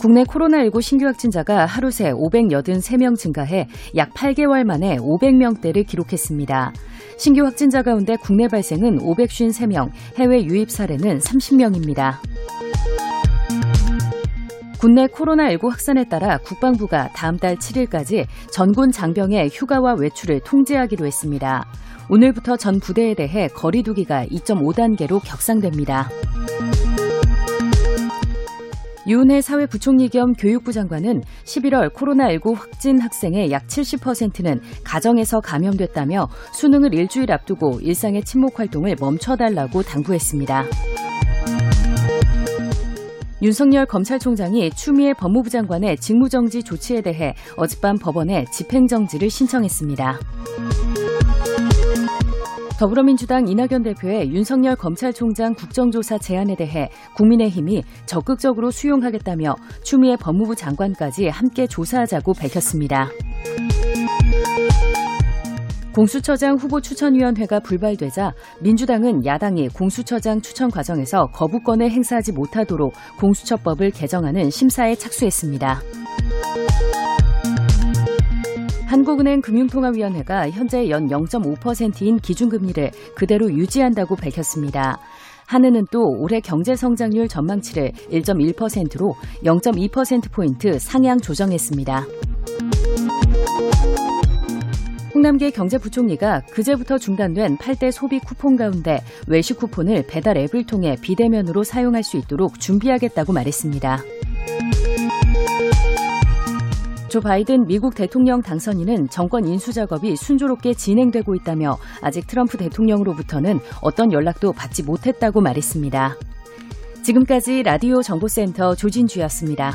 국내 코로나19 신규 확진자가 하루 새 583명 증가해 약 8개월 만에 500명대를 기록했습니다. 신규 확진자 가운데 국내 발생은 553명, 해외 유입 사례는 30명입니다. 국내 코로나19 확산에 따라 국방부가 다음 달 7일까지 전군 장병의 휴가와 외출을 통제하기로 했습니다. 오늘부터 전 부대에 대해 거리두기가 2.5단계로 격상됩니다. 유은혜 사회부총리 겸 교육부 장관은 11월 코로나19 확진 학생의 약 70%는 가정에서 감염됐다며 수능을 일주일 앞두고 일상의 침묵 활동을 멈춰달라고 당부했습니다. 윤석열 검찰총장이 추미애 법무부 장관의 직무정지 조치에 대해 어젯밤 법원에 집행정지를 신청했습니다. 더불어민주당 이낙연 대표의 윤석열 검찰총장 국정조사 제안에 대해 국민의힘이 적극적으로 수용하겠다며 추미애 법무부 장관까지 함께 조사하자고 밝혔습니다. 공수처장 후보 추천위원회가 불발되자 민주당은 야당이 공수처장 추천 과정에서 거부권을 행사하지 못하도록 공수처법을 개정하는 심사에 착수했습니다. 한국은행 금융통화위원회가 현재 연 0.5%인 기준금리를 그대로 유지한다고 밝혔습니다. 한은은 또 올해 경제 성장률 전망치를 1.1%로 0.2%포인트 상향 조정했습니다. 홍남기 경제부총리가 그제부터 중단된 8대 소비 쿠폰 가운데 외식 쿠폰을 배달 앱을 통해 비대면으로 사용할 수 있도록 준비하겠다고 말했습니다. 조 바이든 미국 대통령 당선인은 정권 인수 작업이 순조롭게 진행되고 있다며 아직 트럼프 대통령으로부터는 어떤 연락도 받지 못했다고 말했습니다. 지금까지 라디오 정보센터 조진주였습니다.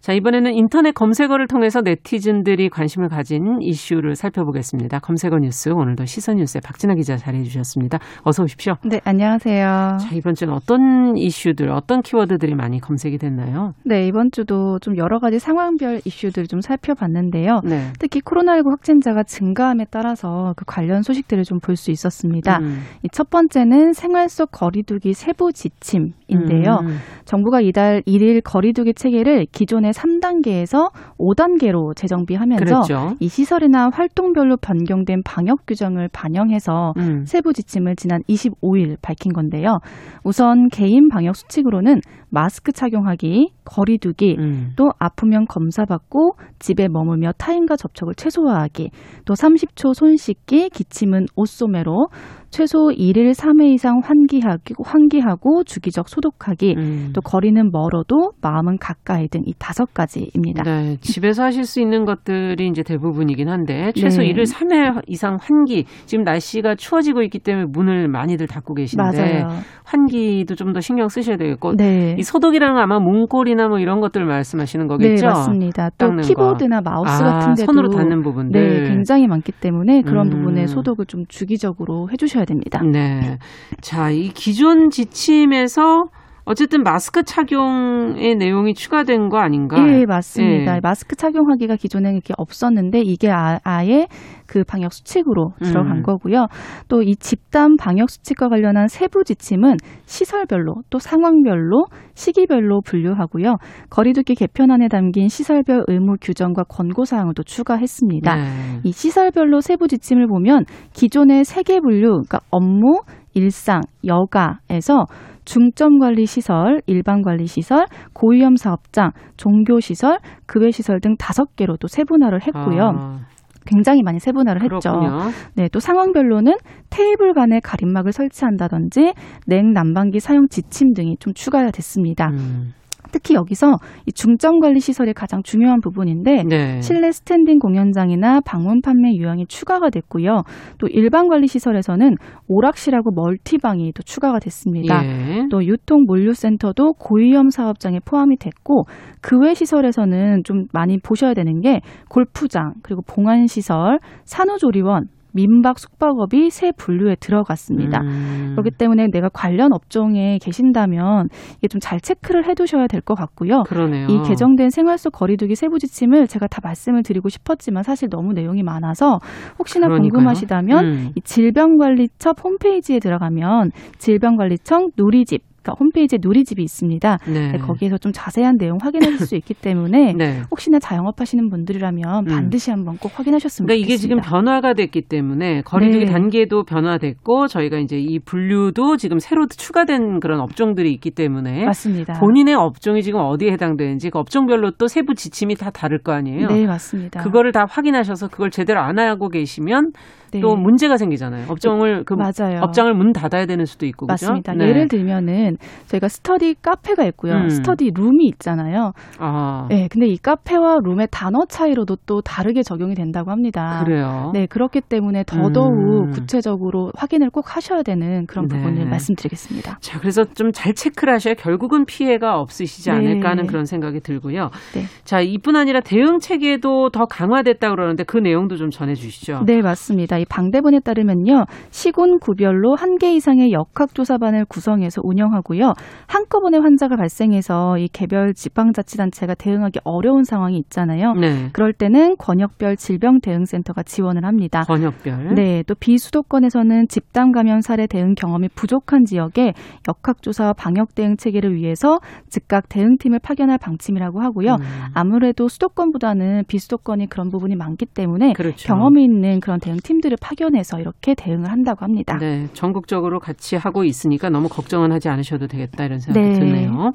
자, 이번에는 인터넷 검색어를 통해서 네티즌들이 관심을 가진 이슈를 살펴보겠습니다. 검색어 뉴스 오늘도 시선 뉴스의 박진아 기자 자리해 주셨습니다. 어서 오십시오.
네, 안녕하세요.
자, 이번 주는 어떤 이슈들, 어떤 키워드들이 많이 검색이 됐나요?
네, 이번 주도 좀 여러 가지 상황별 이슈들을 좀 살펴봤는데요. 네. 특히 코로나19 확진자가 증가함에 따라서 그 관련 소식들을 좀 볼 수 있었습니다. 음. 이첫 번째는 생활 속 거리두기 세부 지침인데요. 음. 정부가 이달 1일 거리두기 체계를 기존의 기존의 3단계에서 5단계로 재정비하면서 그랬죠. 이 시설이나 활동별로 변경된 방역 규정을 반영해서 음. 세부 지침을 지난 25일 밝힌 건데요. 우선 개인 방역 수칙으로는 마스크 착용하기, 거리두기, 음. 또 아프면 검사받고 집에 머물며 타인과 접촉을 최소화하기, 또 30초 손 씻기, 기침은 옷소매로 최소 1일 3회 이상 환기하기, 환기하고 주기적 소독하기, 음. 또 거리는 멀어도 마음은 가까이 등 이 다섯 가지입니다.
네, 집에서 하실 수 있는 것들이 이제 대부분이긴 한데 최소 네. 1일 3회 이상 환기. 지금 날씨가 추워지고 있기 때문에 문을 많이들 닫고 계신데 맞아요. 환기도 좀 더 신경 쓰셔야 되겠고 네. 이 소독이라는 건 아마 문고리나 뭐 이런 것들 말씀하시는 거겠죠?
네, 맞습니다. 또 키보드나 거. 마우스 아, 같은 데도
손으로 닿는 부분들
네, 굉장히 많기 때문에 그런 음. 부분에 소독을 좀 주기적으로 해 주셔야 됩니다.
네. 자, 이 기존 지침에서 어쨌든 마스크 착용의 내용이 추가된 거 아닌가?
예, 맞습니다. 예. 마스크 착용하기가 기존에 이렇게 없었는데 이게 아, 예그 방역 수칙으로 들어간 음. 거고요. 또 이 집단 방역 수칙과 관련한 세부 지침은 시설별로 또 상황별로 시기별로 분류하고요. 거리두기 개편안에 담긴 시설별 의무 규정과 권고 사항을 또 추가했습니다. 네. 이 시설별로 세부 지침을 보면 기존의 세 개 분류, 그러니까 업무, 일상, 여가에서 중점 관리 시설, 일반 관리 시설, 고위험 사업장, 종교 시설, 급여 시설 등 다섯 개로 또 세분화를 했고요. 아. 굉장히 많이 세분화를 했죠. 그렇군요. 네, 또 상황별로는 테이블 간에 가림막을 설치한다든지 냉난방기 사용 지침 등이 좀 추가가 됐습니다. 음. 특히 여기서 이 중점 관리 시설이 가장 중요한 부분인데 네. 실내 스탠딩 공연장이나 방문 판매 유형이 추가가 됐고요. 또 일반 관리 시설에서는 오락실하고 멀티방이 또 추가가 됐습니다. 예. 또 유통 물류센터도 고위험 사업장에 포함이 됐고 그 외 시설에서는 좀 많이 보셔야 되는 게 골프장 그리고 봉안 시설, 산후조리원 민박 숙박업이 새 분류에 들어갔습니다. 음. 그렇기 때문에 내가 관련 업종에 계신다면 이게 좀 잘 체크를 해두셔야 될 것 같고요.
그러네요.
이 개정된 생활 속 거리두기 세부 지침을 제가 다 말씀을 드리고 싶었지만 사실 너무 내용이 많아서 혹시나 그러니까요. 궁금하시다면 음. 이 질병관리청 홈페이지에 들어가면 질병관리청 누리집 그러니까 홈페이지에 누리집이 있습니다. 네. 네, 거기에서 좀 자세한 내용 확인하실 수 있기 때문에 네. 혹시나 자영업하시는 분들이라면 음. 반드시 한번 꼭 확인하셨으면
그러니까
좋겠습니다.
이게 지금 변화가 됐기 때문에 거리두기 네. 단계도 변화됐고 저희가 이제 이 분류도 지금 새로 추가된 그런 업종들이 있기 때문에
맞습니다.
본인의 업종이 지금 어디에 해당되는지 그 업종별로 또 세부 지침이 다 다를 거 아니에요.
네, 맞습니다.
그거를 다 확인하셔서 그걸 제대로 안 하고 계시면 네. 또 문제가 생기잖아요. 업종을 그 맞아요. 업장을 문 닫아야 되는 수도 있고
맞습니다. 네. 예를 들면은 저희가 스터디 카페가 있고요. 음. 스터디 룸이 있잖아요. 아. 네, 근데 이 카페와 룸의 단어 차이로도 또 다르게 적용이 된다고 합니다.
그래요.
네, 그렇기 때문에 더더욱 음. 구체적으로 확인을 꼭 하셔야 되는 그런 네. 부분을 말씀드리겠습니다.
자, 그래서 좀 잘 체크를 하셔야 결국은 피해가 없으시지 네. 않을까 하는 그런 생각이 들고요. 네. 자, 이뿐 아니라 대응 체계도 더 강화됐다 그러는데 그 내용도 좀 전해 주시죠.
네, 맞습니다. 이 방대본에 따르면요. 시군 구별로 한 개 이상의 역학조사반을 구성해서 운영하고요. 한꺼번에 환자가 발생해서 이 개별 지방자치단체가 대응하기 어려운 상황이 있잖아요. 네. 그럴 때는 권역별 질병대응센터가 지원을 합니다.
권역별.
네. 또 비수도권에서는 집단 감염 사례 대응 경험이 부족한 지역에 역학조사와 방역 대응 체계를 위해서 즉각 대응팀을 파견할 방침이라고 하고요. 음. 아무래도 수도권보다는 비수도권이 그런 부분이 많기 때문에 그렇죠. 경험이 있는 그런 대응팀들 을 파견해서 이렇게 대응을 한다고 합니다.
네, 전국적으로 같이 하고 있으니까 너무 걱정은 하지 않으셔도 되겠다 이런 생각이 네. 드네요.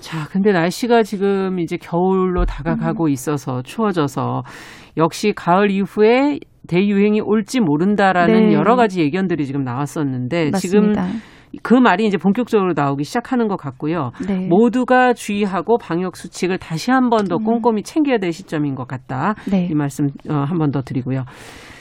자, 근데 날씨가 지금 이제 겨울로 다가가고 음. 있어서 추워져서 역시 가을 이후에 대유행이 올지 모른다라는 네. 여러 가지 예견들이 지금 나왔었는데 맞습니다. 지금 그 말이 이제 본격적으로 나오기 시작하는 것 같고요. 네. 모두가 주의하고 방역 수칙을 다시 한 번더 음. 꼼꼼히 챙겨야 될 시점인 것 같다. 네. 이 말씀 어, 한번 더 드리고요.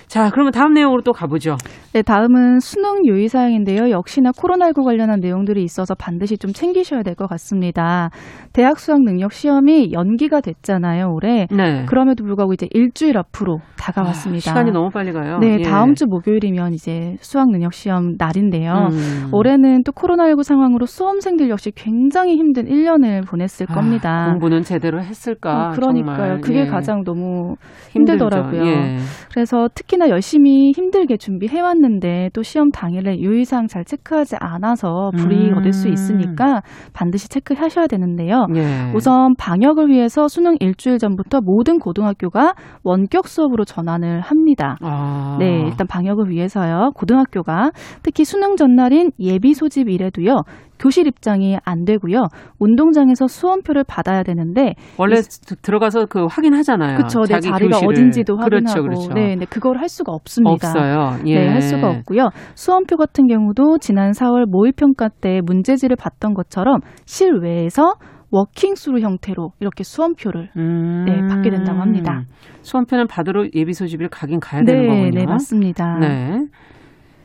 자, 그러면 다음 내용으로 또 가보죠.
네, 다음은 수능 유의사항인데요. 역시나 코로나19 관련한 내용들이 있어서 반드시 좀 챙기셔야 될 것 같습니다. 대학 수학 능력 시험이 연기가 됐잖아요, 올해. 네. 그럼에도 불구하고 이제 일주일 앞으로 다가왔습니다.
아, 시간이 너무 빨리 가요.
네, 예. 다음 주 목요일이면 이제 수학 능력 시험 날인데요. 음. 올해는 또 코로나19 상황으로 수험생들 역시 굉장히 힘든 1년을 보냈을 아, 겁니다.
공부는 제대로 했을까?
어, 그러니까요. 정말. 그게 예. 가장 너무 힘들더라고요. 예. 그래서 특히 특히나 열심히 힘들게 준비해왔는데 또 시험 당일에 유의사항 잘 체크하지 않아서 불이익 음. 얻을 수 있으니까 반드시 체크하셔야 되는데요. 예. 우선 방역을 위해서 수능 일주일 전부터 모든 고등학교가 원격 수업으로 전환을 합니다. 아. 네, 일단 방역을 위해서요. 고등학교가 특히 수능 전날인 예비 소집 일에도요. 교실 입장이 안 되고요. 운동장에서 수험표를 받아야 되는데
원래 이, 들어가서 그 확인하잖아요.
그렇죠. 내 자리가 교실을. 어딘지도 그렇죠, 확인하고. 그렇죠, 그렇죠. 네, 네, 그걸 할 수가 없습니다.
없어요. 예.
네, 할 수가 없고요. 수험표 같은 경우도 지난 4월 모의 평가 때 문제지를 봤던 것처럼 실외에서 워킹스루 형태로 이렇게 수험표를 음. 네, 받게 된다고 합니다.
수험표는 받으러 예비 소집일 가긴 가야 되는
네,
거군요.
네, 맞습니다.
네.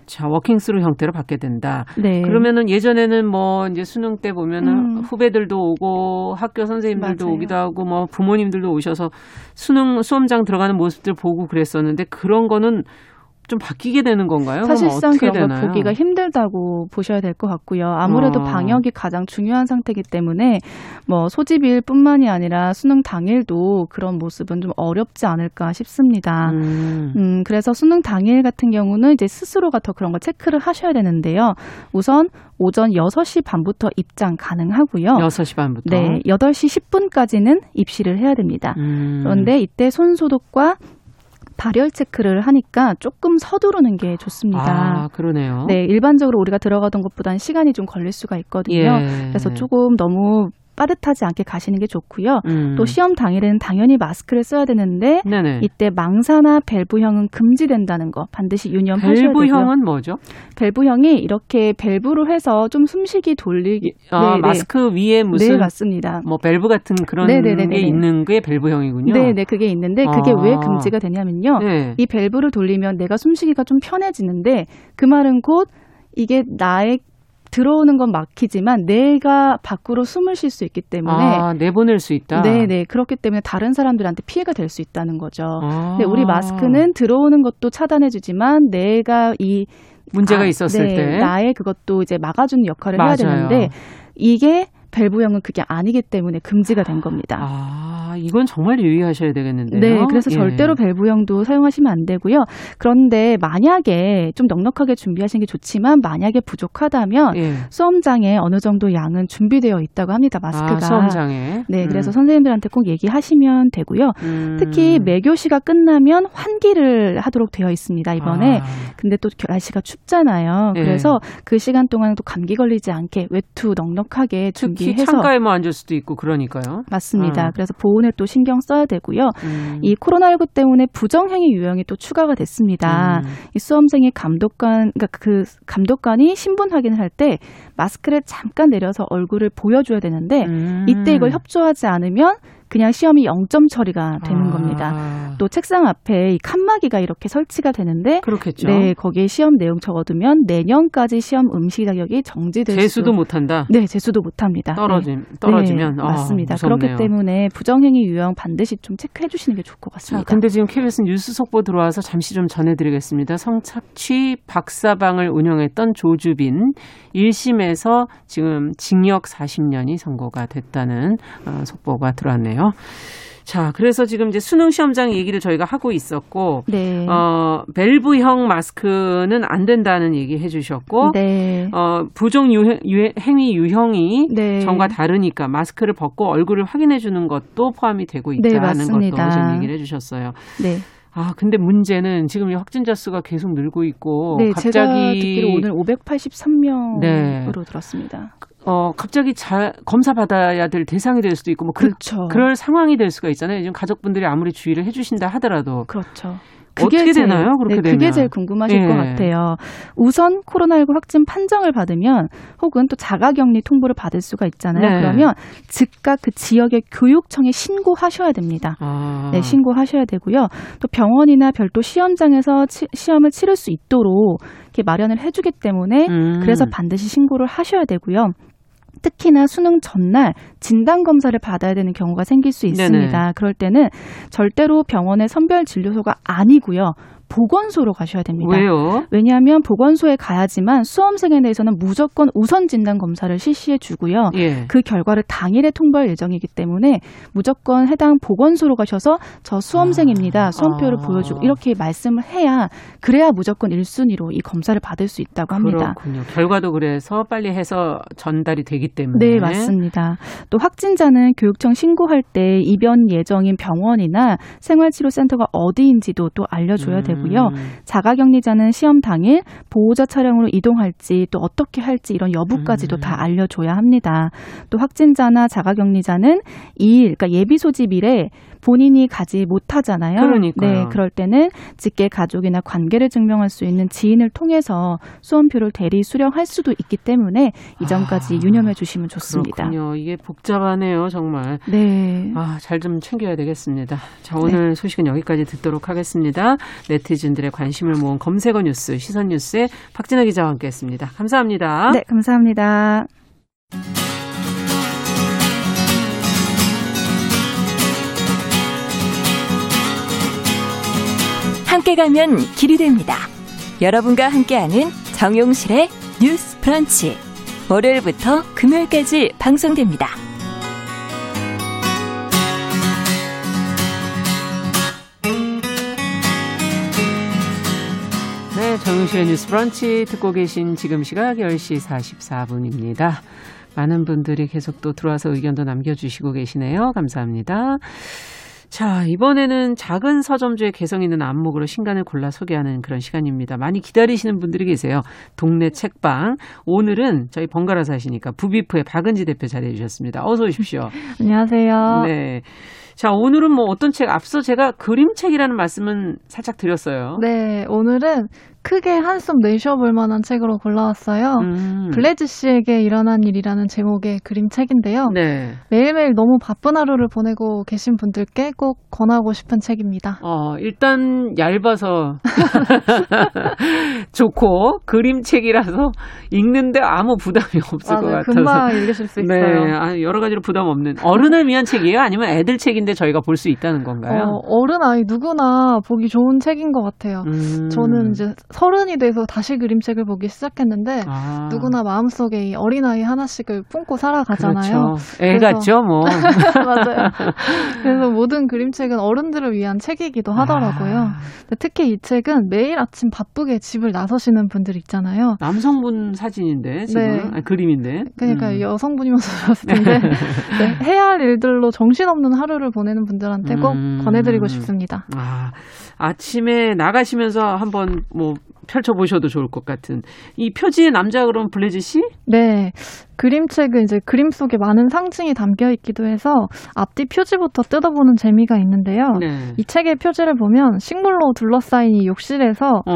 자, 워킹스루 형태로 받게 된다. 네. 그러면은 예전에는 뭐 이제 수능 때 보면은 음. 후배들도 오고 학교 선생님들도 맞아요. 오기도 하고 뭐 부모님들도 오셔서 수능 수험장 들어가는 모습들 보고 그랬었는데 그런 거는 좀 바뀌게 되는 건가요?
사실상 그런 되나요? 걸 보기가 힘들다고 보셔야 될 것 같고요. 아무래도 어. 방역이 가장 중요한 상태이기 때문에 뭐 소집일뿐만이 아니라 수능 당일도 그런 모습은 좀 어렵지 않을까 싶습니다. 음. 음, 그래서 수능 당일 같은 경우는 이제 스스로가 더 그런 걸 체크를 하셔야 되는데요. 우선 오전 6시 반부터 입장 가능하고요.
6시 반부터?
네, 8시 10분까지는 입시를 해야 됩니다. 음. 그런데 이때 손 소독과 발열 체크를 하니까 조금 서두르는 게 좋습니다.
아, 그러네요.
네, 일반적으로 우리가 들어가던 것보다는 시간이 좀 걸릴 수가 있거든요. 예. 그래서 조금 너무 빠듯하지 않게 가시는 게 좋고요. 음. 또 시험 당일에는 당연히 마스크를 써야 되는데 네네. 이때 망사나 밸브형은 금지된다는 거 반드시 유념하셔야 되고요.
밸브형은 뭐죠?
밸브형이 이렇게 밸브로 해서 좀 숨쉬기 돌리기
아, 네, 네. 마스크 위에 무슨
네, 맞습니다.
뭐 밸브 같은 그런 네네네네. 게 있는 게 밸브형이군요.
네, 네, 그게 있는데 그게 아. 왜 금지가 되냐면요. 네. 이 밸브를 돌리면 내가 숨쉬기가 좀 편해지는데 그 말은 곧 이게 나의 들어오는 건 막히지만 내가 밖으로 숨을 쉴 수 있기 때문에
아, 내보낼 수 있다.
네, 네. 그렇기 때문에 다른 사람들한테 피해가 될 수 있다는 거죠. 아. 근데 우리 마스크는 들어오는 것도 차단해 주지만 내가 이
문제가 아, 있었을 네, 때
나의 그것도 이제 막아주는 역할을 맞아요. 해야 되는데 이게 밸브형은 그게 아니기 때문에 금지가 된 겁니다.
아, 이건 정말 유의하셔야 되겠는데요.
네, 그래서 예. 절대로 밸브형도 사용하시면 안 되고요. 그런데 만약에 좀 넉넉하게 준비하시는 게 좋지만 만약에 부족하다면 예. 수험장에 어느 정도 양은 준비되어 있다고 합니다. 마스크가. 아,
수험장에.
네, 그래서 음. 선생님들한테 꼭 얘기하시면 되고요. 음. 특히 매교시가 끝나면 환기를 하도록 되어 있습니다. 이번에. 아. 근데 또 날씨가 춥잖아요. 예. 그래서 그 시간 동안 또 감기 걸리지 않게 외투 넉넉하게 준비
특히 창가에만 앉을 수도 있고 그러니까요.
맞습니다. 어. 그래서 보온을 또 신경 써야 되고요. 음. 이 코로나19 때문에 부정행위 유형이 또 추가가 됐습니다. 음. 이 수험생이 감독관, 그러니까 그 감독관이 신분 확인을 할 때 마스크를 잠깐 내려서 얼굴을 보여줘야 되는데 음. 이때 이걸 협조하지 않으면 그냥 시험이 0점 처리가 되는 아. 겁니다. 또 책상 앞에 이 칸막이가 이렇게 설치가 되는데
그렇겠죠.
네, 거기에 시험 내용 적어두면 내년까지 시험 음식 자격이 정지될
재수도 못 한다.
네, 재수도 못 합니다.
떨어짐 네. 떨어지면
네, 아, 맞습니다. 그렇기 때문에 부정행위 유형 반드시 좀 체크해 주시는 게 좋을 것 같습니다.
자, 근데 지금 KBS 뉴스 속보 들어와서 잠시 좀 전해 드리겠습니다. 성착취 박사방을 운영했던 조주빈 1심에서 지금 징역 40년이 선고가 됐다는 어, 속보가 들어왔네요. 자, 그래서 지금 이제 수능 시험장 얘기를 저희가 하고 있었고, 네. 어, 밸브형 마스크는 안 된다는 얘기 해주셨고, 네. 어, 부정 유행, 유행, 행위 유형이 네. 전과 다르니까 마스크를 벗고 얼굴을 확인해 주는 것도 포함이 되고 네, 있다는 것도 지금 얘기를 해주셨어요. 네. 아, 근데 문제는 지금 확진자 수가 계속 늘고 있고
네, 갑자기 제가 듣기로 오늘 583명으로 네. 들었습니다.
어, 갑자기 자, 검사 받아야 될 대상이 될 수도 있고, 뭐, 그, 그렇죠. 그럴 상황이 될 수가 있잖아요. 지금 가족분들이 아무리 주의를 해주신다 하더라도.
그렇죠.
그게 어떻게 제일, 되나요? 그렇게 네, 되면.
그게 제일 궁금하실 예. 것 같아요. 우선 코로나19 확진 판정을 받으면 혹은 또 자가격리 통보를 받을 수가 있잖아요. 네. 그러면 즉각 그 지역의 교육청에 신고하셔야 됩니다. 아. 네, 신고하셔야 되고요. 또 병원이나 별도 시험장에서 치, 시험을 치를 수 있도록 이렇게 마련을 해주기 때문에 음. 그래서 반드시 신고를 하셔야 되고요. 특히나 수능 전날 진단 검사를 받아야 되는 경우가 생길 수 있습니다. 네네. 그럴 때는 절대로 병원의 선별 진료소가 아니고요. 보건소로 가셔야 됩니다.
왜요?
왜냐하면 보건소에 가야지만 수험생에 대해서는 무조건 우선 진단 검사를 실시해 주고요. 예. 그 결과를 당일에 통보할 예정이기 때문에 무조건 해당 보건소로 가셔서 저 수험생입니다. 아. 수험표를 아. 보여주고 이렇게 말씀을 해야 그래야 무조건 1순위로 이 검사를 받을 수 있다고 합니다.
그렇군요. 결과도 그래서 빨리 해서 전달이 되기 때문에.
네, 맞습니다. 또 확진자는 교육청 신고할 때 입원 예정인 병원이나 생활치료센터가 어디인지도 또 알려줘야 음. 되고 되고요. 음. 자가격리자는 시험 당일 보호자 차량으로 이동할지 또 어떻게 할지 이런 여부까지도 음. 다 알려줘야 합니다. 또 확진자나 자가격리자는 2일, 그러니까 예비 소집일에 본인이 가지 못하잖아요.
그러니까요.
네, 그럴 때는 직계 가족이나 관계를 증명할 수 있는 지인을 통해서 수험표를 대리 수령할 수도 있기 때문에 이전까지 아, 유념해 주시면 좋습니다.
그렇군요. 이게 복잡하네요, 정말.
네.
아, 잘 좀 챙겨야 되겠습니다. 자, 오늘 네. 소식은 여기까지 듣도록 하겠습니다. 네 티즌들의 관심을 모은 검색어 뉴스, 시선 뉴스의 박진아 기자와 함께했습니다. 감사합니다.
네, 감사합니다.
함께 가면 길이 됩니다. 여러분과 함께하는 정용실의 뉴스 브런치. 월요일부터 금요일까지 방송됩니다.
네, 정용실의 뉴스 브런치 듣고 계신 지금 시각 10시 44분입니다. 많은 분들이 계속 또 들어와서 의견도 남겨주시고 계시네요. 감사합니다. 자, 이번에는 작은 서점주의 개성 있는 안목으로 신간을 골라 소개하는 그런 시간입니다. 많이 기다리시는 분들이 계세요. 동네 책방. 오늘은 저희 번갈아 사시니까 부비프의 박은지 대표 자리해 주셨습니다. 어서 오십시오.
안녕하세요.
네. 자, 오늘은 뭐 어떤 책, 앞서 제가 그림책이라는 말씀은 살짝 드렸어요.
네, 오늘은 크게 한숨 내쉬어볼 만한 책으로 골라왔어요. 음. 블레즈 씨에게 일어난 일이라는 제목의 그림책인데요. 네. 매일매일 너무 바쁜 하루를 보내고 계신 분들께 꼭 권하고 싶은 책입니다.
어, 일단 얇아서 좋고 그림책이라서 읽는데 아무 부담이 없을 아, 것 네, 같아서
금방 읽으실 수
네,
있어요.
네, 아, 여러 가지로 부담 없는 어른을 위한 책이에요? 아니면 애들 책인데 저희가 볼 수 있다는 건가요?
어, 른 아이 누구나 보기 좋은 책인 것 같아요. 음. 저는 이제 서른이 돼서 다시 그림책을 보기 시작했는데 아. 누구나 마음속에 이 어린아이 하나씩을 품고 살아가잖아요.
그렇죠. 애 같죠, 뭐.
맞아요. 그래서 모든 그림책은 어른들을 위한 책이기도 하더라고요. 아. 특히 이 책은 매일 아침 바쁘게 집을 나서시는 분들 있잖아요.
남성분 사진인데 지금 네. 아니, 그림인데.
그러니까 음. 여성분이면서 좋았을 텐데 네. 해야 할 일들로 정신없는 하루를 보내는 분들한테 꼭 음. 권해드리고 싶습니다.
아. 아침에 나가시면서 한번 뭐 펼쳐보셔도 좋을 것 같은 이 표지의 남자 그럼 블레즈 씨?
네. 그림책은 이제 그림 속에 많은 상징이 담겨 있기도 해서 앞뒤 표지부터 뜯어보는 재미가 있는데요. 네. 이 책의 표지를 보면 식물로 둘러싸인 이 욕실에서 어.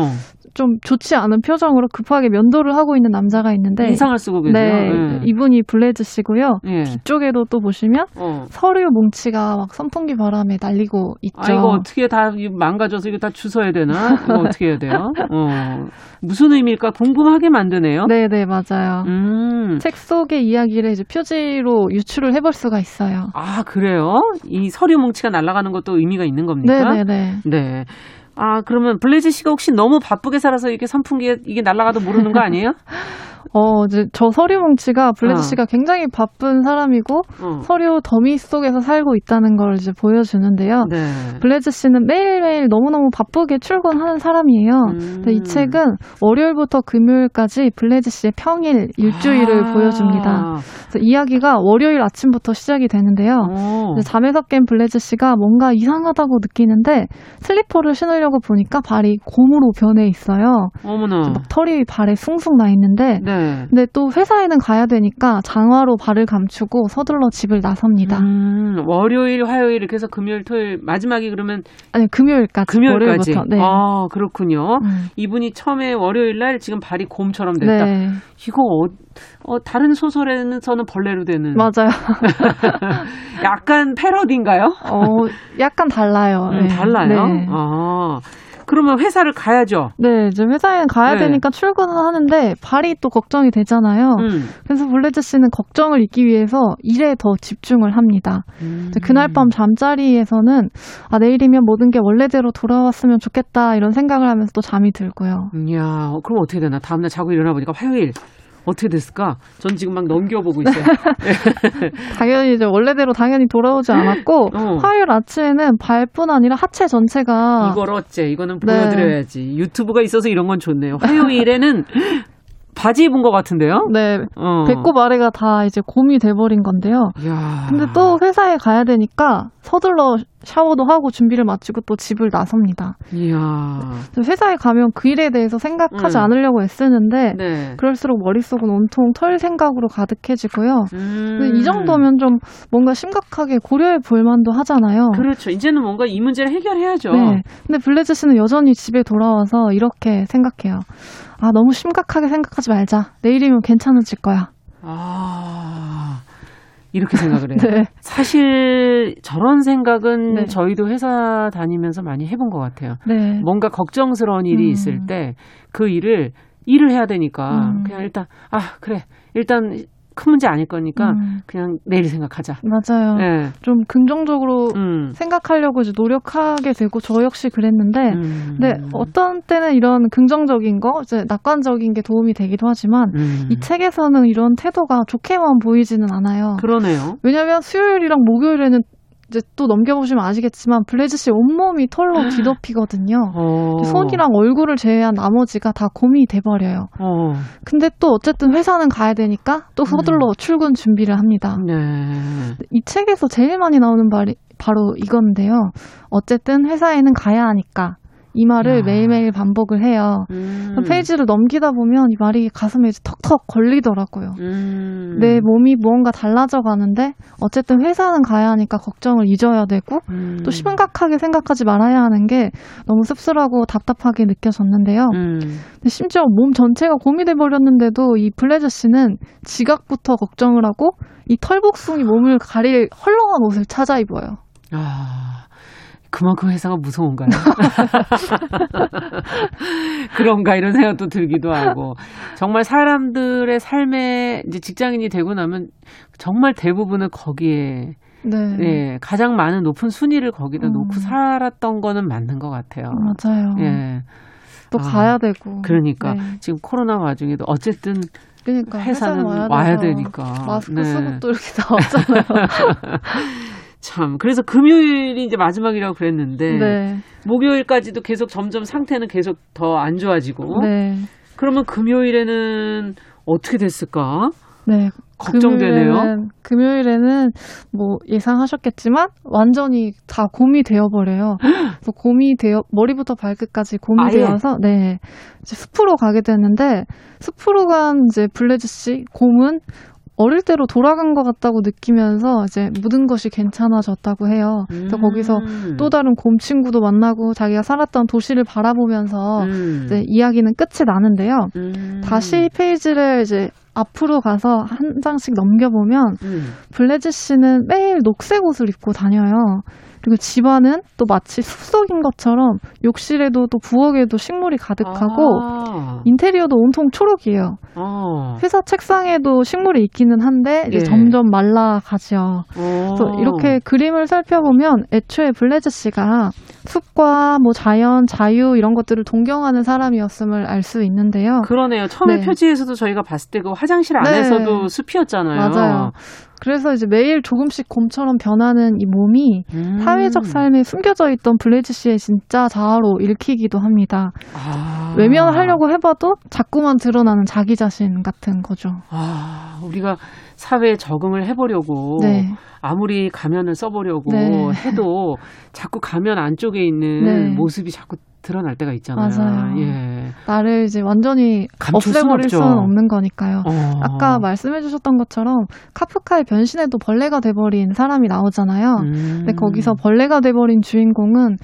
좀 좋지 않은 표정으로 급하게 면도를 하고 있는 남자가 있는데
인상을 쓰고 계세요.
네, 네. 이분이 블레즈 씨고요. 네. 뒤쪽에도 또 보시면 어. 서류 뭉치가 막 선풍기 바람에 날리고 있죠.
아 이거 어떻게 다 망가져서 이거 다 주워야 되나? 이거 어떻게 해야 돼요? 어. 무슨 의미일까 궁금하게 만드네요.
네, 네 맞아요. 음. 책 속의 이야기를 이제 표지로 유추를 해볼 수가 있어요.
아 그래요? 이 서류 뭉치가 날아가는 것도 의미가 있는 겁니까?
네, 네, 네.
네. 아, 그러면 블레즈 씨가 혹시 너무 바쁘게 살아서 이게 선풍기에 이게 날아가도 모르는 거 아니에요?
어, 이제 저 서류 뭉치가 블레즈 어. 씨가 굉장히 바쁜 사람이고 어. 서류 더미 속에서 살고 있다는 걸 이제 보여주는데요. 네. 블레즈 씨는 매일매일 너무너무 바쁘게 출근하는 사람이에요. 음. 이 책은 월요일부터 금요일까지 블레즈 씨의 평일 일주일을 아. 보여줍니다. 이야기가 월요일 아침부터 시작이 되는데요. 잠에서 깬 블레즈 씨가 뭔가 이상하다고 느끼는데 슬리퍼를 신으려고 보니까 발이 곰으로 변해 있어요.
어머나.
막 털이 발에 숭숭 나 있는데 네. 근데 또 회사에는 가야 되니까 장화로 발을 감추고 서둘러 집을 나섭니다.
음, 월요일, 화요일 이렇게 해서 금요일, 토요일 마지막이 그러면
아니 금요일까지.
금요일까지.
월요일부터. 네.
아 그렇군요. 음. 이분이 처음에 월요일 날 지금 발이 곰처럼 됐다. 네. 이거 어, 어, 다른 소설에서는 벌레로 되는.
맞아요.
약간 패러디인가요?
어, 약간 달라요.
음, 네. 달라요? 네. 아. 그러면 회사를 가야죠.
네, 이제 회사에 가야 네. 되니까 출근을 하는데 발이 또 걱정이 되잖아요. 음. 그래서 블레즈 씨는 걱정을 잊기 위해서 일에 더 집중을 합니다. 음. 그날 밤 잠자리에서는 아 내일이면 모든 게 원래대로 돌아왔으면 좋겠다 이런 생각을 하면서 또 잠이 들고요.
이야, 그럼 어떻게 되나? 다음날 자고 일어나 보니까 화요일 어떻게 됐을까? 전 지금 막 넘겨보고 있어요.
당연히 이제 원래대로 당연히 돌아오지 않았고 어. 화요일 아침에는 발뿐 아니라 하체 전체가
이걸 어째 이거는 네. 보여드려야지 네. 유튜브가 있어서 이런 건 좋네요. 화요일에는 바지 입은 것 같은데요?
네. 어. 배꼽 아래가 다 이제 곰이 돼버린 건데요. 야. 근데 또 회사에 가야 되니까 서둘러 샤워도 하고 준비를 마치고 또 집을 나섭니다.
이야.
회사에 가면 그 일에 대해서 생각하지 음. 않으려고 애쓰는데 네. 그럴수록 머릿속은 온통 털 생각으로 가득해지고요. 음. 이 정도면 좀 뭔가 심각하게 고려해 볼 만도 하잖아요.
그렇죠. 이제는 뭔가 이 문제를 해결해야죠. 네.
근데 블레즈 씨는 여전히 집에 돌아와서 이렇게 생각해요. 아, 너무 심각하게 생각하지 말자. 내일이면 괜찮아질 거야. 아.
이렇게 생각을 해요. 네. 사실 저런 생각은 네. 저희도 회사 다니면서 많이 해본 것 같아요. 네. 뭔가 걱정스러운 일이 음. 있을 때 그 일을 일을 해야 되니까 음. 그냥 일단 아 그래 일단 큰 문제 아닐 거니까 음. 그냥 내일 생각하자.
맞아요. 네. 좀 긍정적으로 음. 생각하려고 이제 노력하게 되고 저 역시 그랬는데, 음. 근데 어떤 때는 이런 긍정적인 거, 이제 낙관적인 게 도움이 되기도 하지만 음. 이 책에서는 이런 태도가 좋게만 보이지는 않아요.
그러네요.
왜냐하면 수요일이랑 목요일에는 이제 또 넘겨보시면 아시겠지만 블레즈 씨 온몸이 털로 아. 뒤덮이거든요. 어. 손이랑 얼굴을 제외한 나머지가 다 곰이 돼버려요. 어. 근데 또 어쨌든 회사는 가야 되니까 또 서둘러 음. 출근 준비를 합니다. 네. 이 책에서 제일 많이 나오는 말이 바로 이건데요. 어쨌든 회사에는 가야 하니까 이 말을 야. 매일매일 반복을 해요. 음. 페이지를 넘기다 보면 이 말이 가슴에 이제 턱턱 걸리더라고요. 음. 내 몸이 무언가 달라져 가는데 어쨌든 회사는 가야 하니까 걱정을 잊어야 되고 음. 또 심각하게 생각하지 말아야 하는 게 너무 씁쓸하고 답답하게 느껴졌는데요. 음. 심지어 몸 전체가 곰이 돼 버렸는데도 이 블레저 씨는 지각부터 걱정을 하고 이 털복숭이 몸을 가릴 헐렁한 옷을 찾아 입어요. 아.
그만큼 회사가 무서운가요? 그런가 이런 생각도 들기도 하고 정말 사람들의 삶에 이제 직장인이 되고 나면 정말 대부분을 거기에 네. 네 가장 많은 높은 순위를 거기다 음. 놓고 살았던 거는 맞는 것 같아요.
맞아요. 예. 또 아, 가야 되고.
그러니까 네. 지금 코로나 와중에도 어쨌든 그러니까 회사는 와야, 와야 되니까
마스크 네. 쓰고 또 이렇게 나왔잖아요.
참. 그래서 금요일이 이제 마지막이라고 그랬는데 네. 목요일까지도 계속 점점 상태는 계속 더 안 좋아지고. 네. 그러면 금요일에는 어떻게 됐을까? 네. 걱정되네요.
금요일에는, 금요일에는 뭐 예상하셨겠지만 완전히 다 곰이 되어버려요. 그래서 곰이 되어 머리부터 발끝까지 곰이 아예. 되어서 네 이제 숲으로 가게 되는데 숲으로 간 이제 블레즈 씨 곰은 어릴 때로 돌아간 것 같다고 느끼면서 이제 모든 것이 괜찮아졌다고 해요. 그래서 음. 거기서 또 다른 곰 친구도 만나고 자기가 살았던 도시를 바라보면서 음. 이제 이야기는 끝이 나는데요. 음. 다시 페이지를 이제 앞으로 가서 한 장씩 넘겨보면 음. 블레즈 씨는 매일 녹색 옷을 입고 다녀요. 그리고 집안은 또 마치 숲속인 것처럼 욕실에도 또 부엌에도 식물이 가득하고 아. 인테리어도 온통 초록이에요. 아. 회사 책상에도 식물이 있기는 한데 이제 예. 점점 말라가죠. 그래서 이렇게 그림을 살펴보면 애초에 블레즈 씨가 숲과 뭐 자연, 자유 이런 것들을 동경하는 사람이었음을 알 수 있는데요.
그러네요. 처음에 네. 표지에서도 저희가 봤을 때 그 화장실 안에서도 네. 숲이었잖아요.
맞아요. 그래서 이제 매일 조금씩 곰처럼 변하는 이 몸이 음. 사회적 삶에 숨겨져 있던 블레즈 씨의 진짜 자아로 읽히기도 합니다. 아. 외면하려고 해봐도 자꾸만 드러나는 자기 자신 같은 거죠.
아, 우리가 사회에 적응을 해보려고 네. 아무리 가면을 써보려고 네. 해도 자꾸 가면 안쪽에 있는 네. 모습이 자꾸 드러날 때가 있잖아요.
맞아요. 예. 나를 이제 완전히 없애버릴 수는 없는 거니까요. 어. 아까 말씀해주셨던 것처럼 카프카의 변신에도 벌레가 돼버린 사람이 나오잖아요. 음. 근데 거기서 벌레가 돼버린 주인공은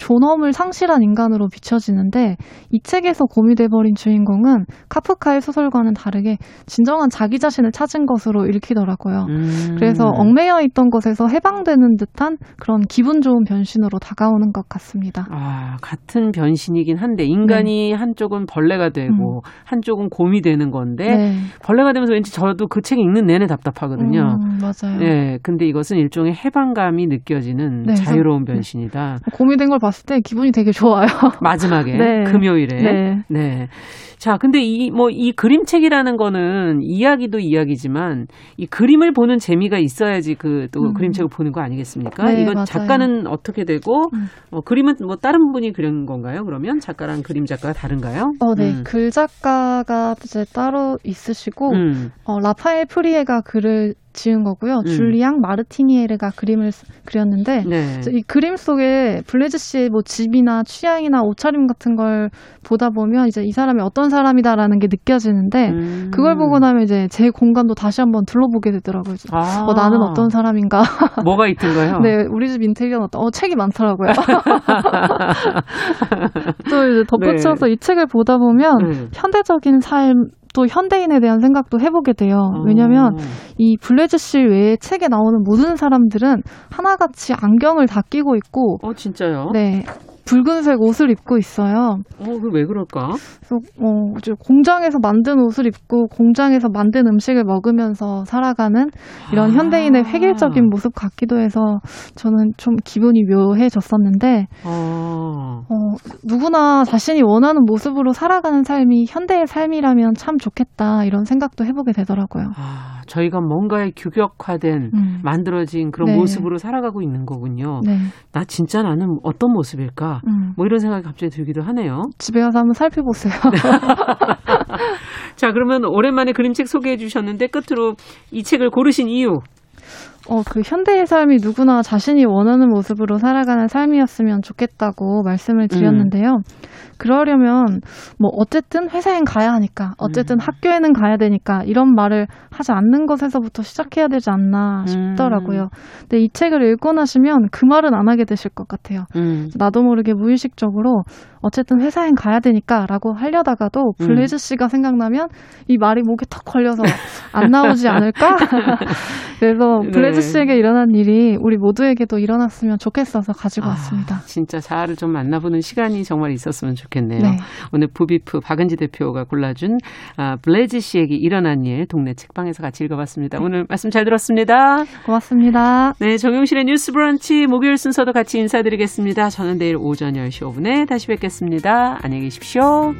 존엄을 상실한 인간으로 비춰지는데 이 책에서 고미돼버린 주인공은 카프카의 소설과는 다르게 진정한 자기 자신을 찾은 것으로 읽히더라고요. 음. 그래서 얽매여 있던 것에서 해방되는 듯한 그런 기분 좋은 변신으로 다가오는 것 같습니다.
아, 같은 변신이긴 한데 인간이 네. 한쪽은 벌레가 되고 음. 한쪽은 곰이 되는 건데 네. 벌레가 되면서 왠지 저도 그 책 읽는 내내 답답하거든요.
음, 맞아요.
네, 근데 이것은 일종의 해방감이 느껴지는 네, 자유로운 변신이다.
곰이 된 걸 봤을 때 기분이 되게 좋아요.
마지막에 네. 금요일에. 네. 네. 자, 근데 이, 뭐, 이 그림책이라는 거는 이야기도 이야기지만 이 그림을 보는 재미가 있어야지 그또 음. 그림책을 보는 거 아니겠습니까? 네, 이건 맞아요. 작가는 어떻게 되고, 음. 어, 그림은 뭐 다른 분이 그린 건가요? 그러면 작가랑 그림 작가가 다른가요?
어, 네. 음. 글 작가가 이제 따로 있으시고, 음. 어, 라파엘 프리에가 글을 지은 거고요. 음. 줄리앙 마르티니에르가 그림을 그렸는데 네. 이 그림 속에 블레즈 씨의 뭐 집이나 취향이나 옷차림 같은 걸 보다 보면 이제 이 사람이 어떤 사람이다라는 게 느껴지는데 음. 그걸 보고 나면 이제 제 공간도 다시 한번 둘러보게 되더라고요. 아. 어, 나는 어떤 사람인가?
뭐가 있던가요?
네, 우리 집 인테리어는 어떤 어 책이 많더라고요. 또 이제 덧붙여서 네. 이 책을 보다 보면 음. 현대적인 삶 또 현대인에 대한 생각도 해보게 돼요. 왜냐하면 어. 이 블레즈 씨 외에 책에 나오는 모든 사람들은 하나같이 안경을 다 끼고 있고.
어 진짜요?
네. 붉은색 옷을 입고 있어요.
어, 그왜 그럴까?
그래서 어, 이제 공장에서 만든 옷을 입고 공장에서 만든 음식을 먹으면서 살아가는 이런 아. 현대인의 획일적인 모습 같기도 해서 저는 좀 기분이 묘해졌었는데 아. 어, 누구나 자신이 원하는 모습으로 살아가는 삶이 현대의 삶이라면 참 좋겠다 이런 생각도 해보게 되더라고요.
아, 저희가 뭔가에 규격화된 음. 만들어진 그런 네. 모습으로 살아가고 있는 거군요. 네. 나 진짜 나는 어떤 모습일까? 음. 뭐 이런 생각이 갑자기 들기도 하네요.
집에 가서 한번 살펴보세요.
자, 그러면 오랜만에 그림책 소개해 주셨는데 끝으로 이 책을 고르신 이유.
어, 그 현대의 삶이 누구나 자신이 원하는 모습으로 살아가는 삶이었으면 좋겠다고 말씀을 드렸는데요. 음. 그러려면 뭐 어쨌든 회사엔 가야 하니까 어쨌든 음. 학교에는 가야 되니까 이런 말을 하지 않는 것에서부터 시작해야 되지 않나 싶더라고요. 음. 근데 이 책을 읽고 나시면 그 말은 안 하게 되실 것 같아요. 음. 나도 모르게 무의식적으로 어쨌든 회사엔 가야 되니까라고 하려다가도 음. 블레즈 씨가 생각나면 이 말이 목에 턱 걸려서 안 나오지 않을까? 그래서 네. 블레즈 씨에게 일어난 일이 우리 모두에게도 일어났으면 좋겠어서 가지고 아, 왔습니다.
진짜 자아를 좀 만나보는 시간이 정말 있었으면 좋겠네요. 네. 오늘 부비프 박은지 대표가 골라준 아, 블레즈 씨에게 일어난 일 동네 책방에서 같이 읽어봤습니다. 네. 오늘 말씀 잘 들었습니다.
고맙습니다.
네, 정용실의 뉴스 브런치 목요일 순서도 같이 인사드리겠습니다. 저는 내일 오전 10시 5분에 다시 뵙겠습니다. 안녕히 계십시오.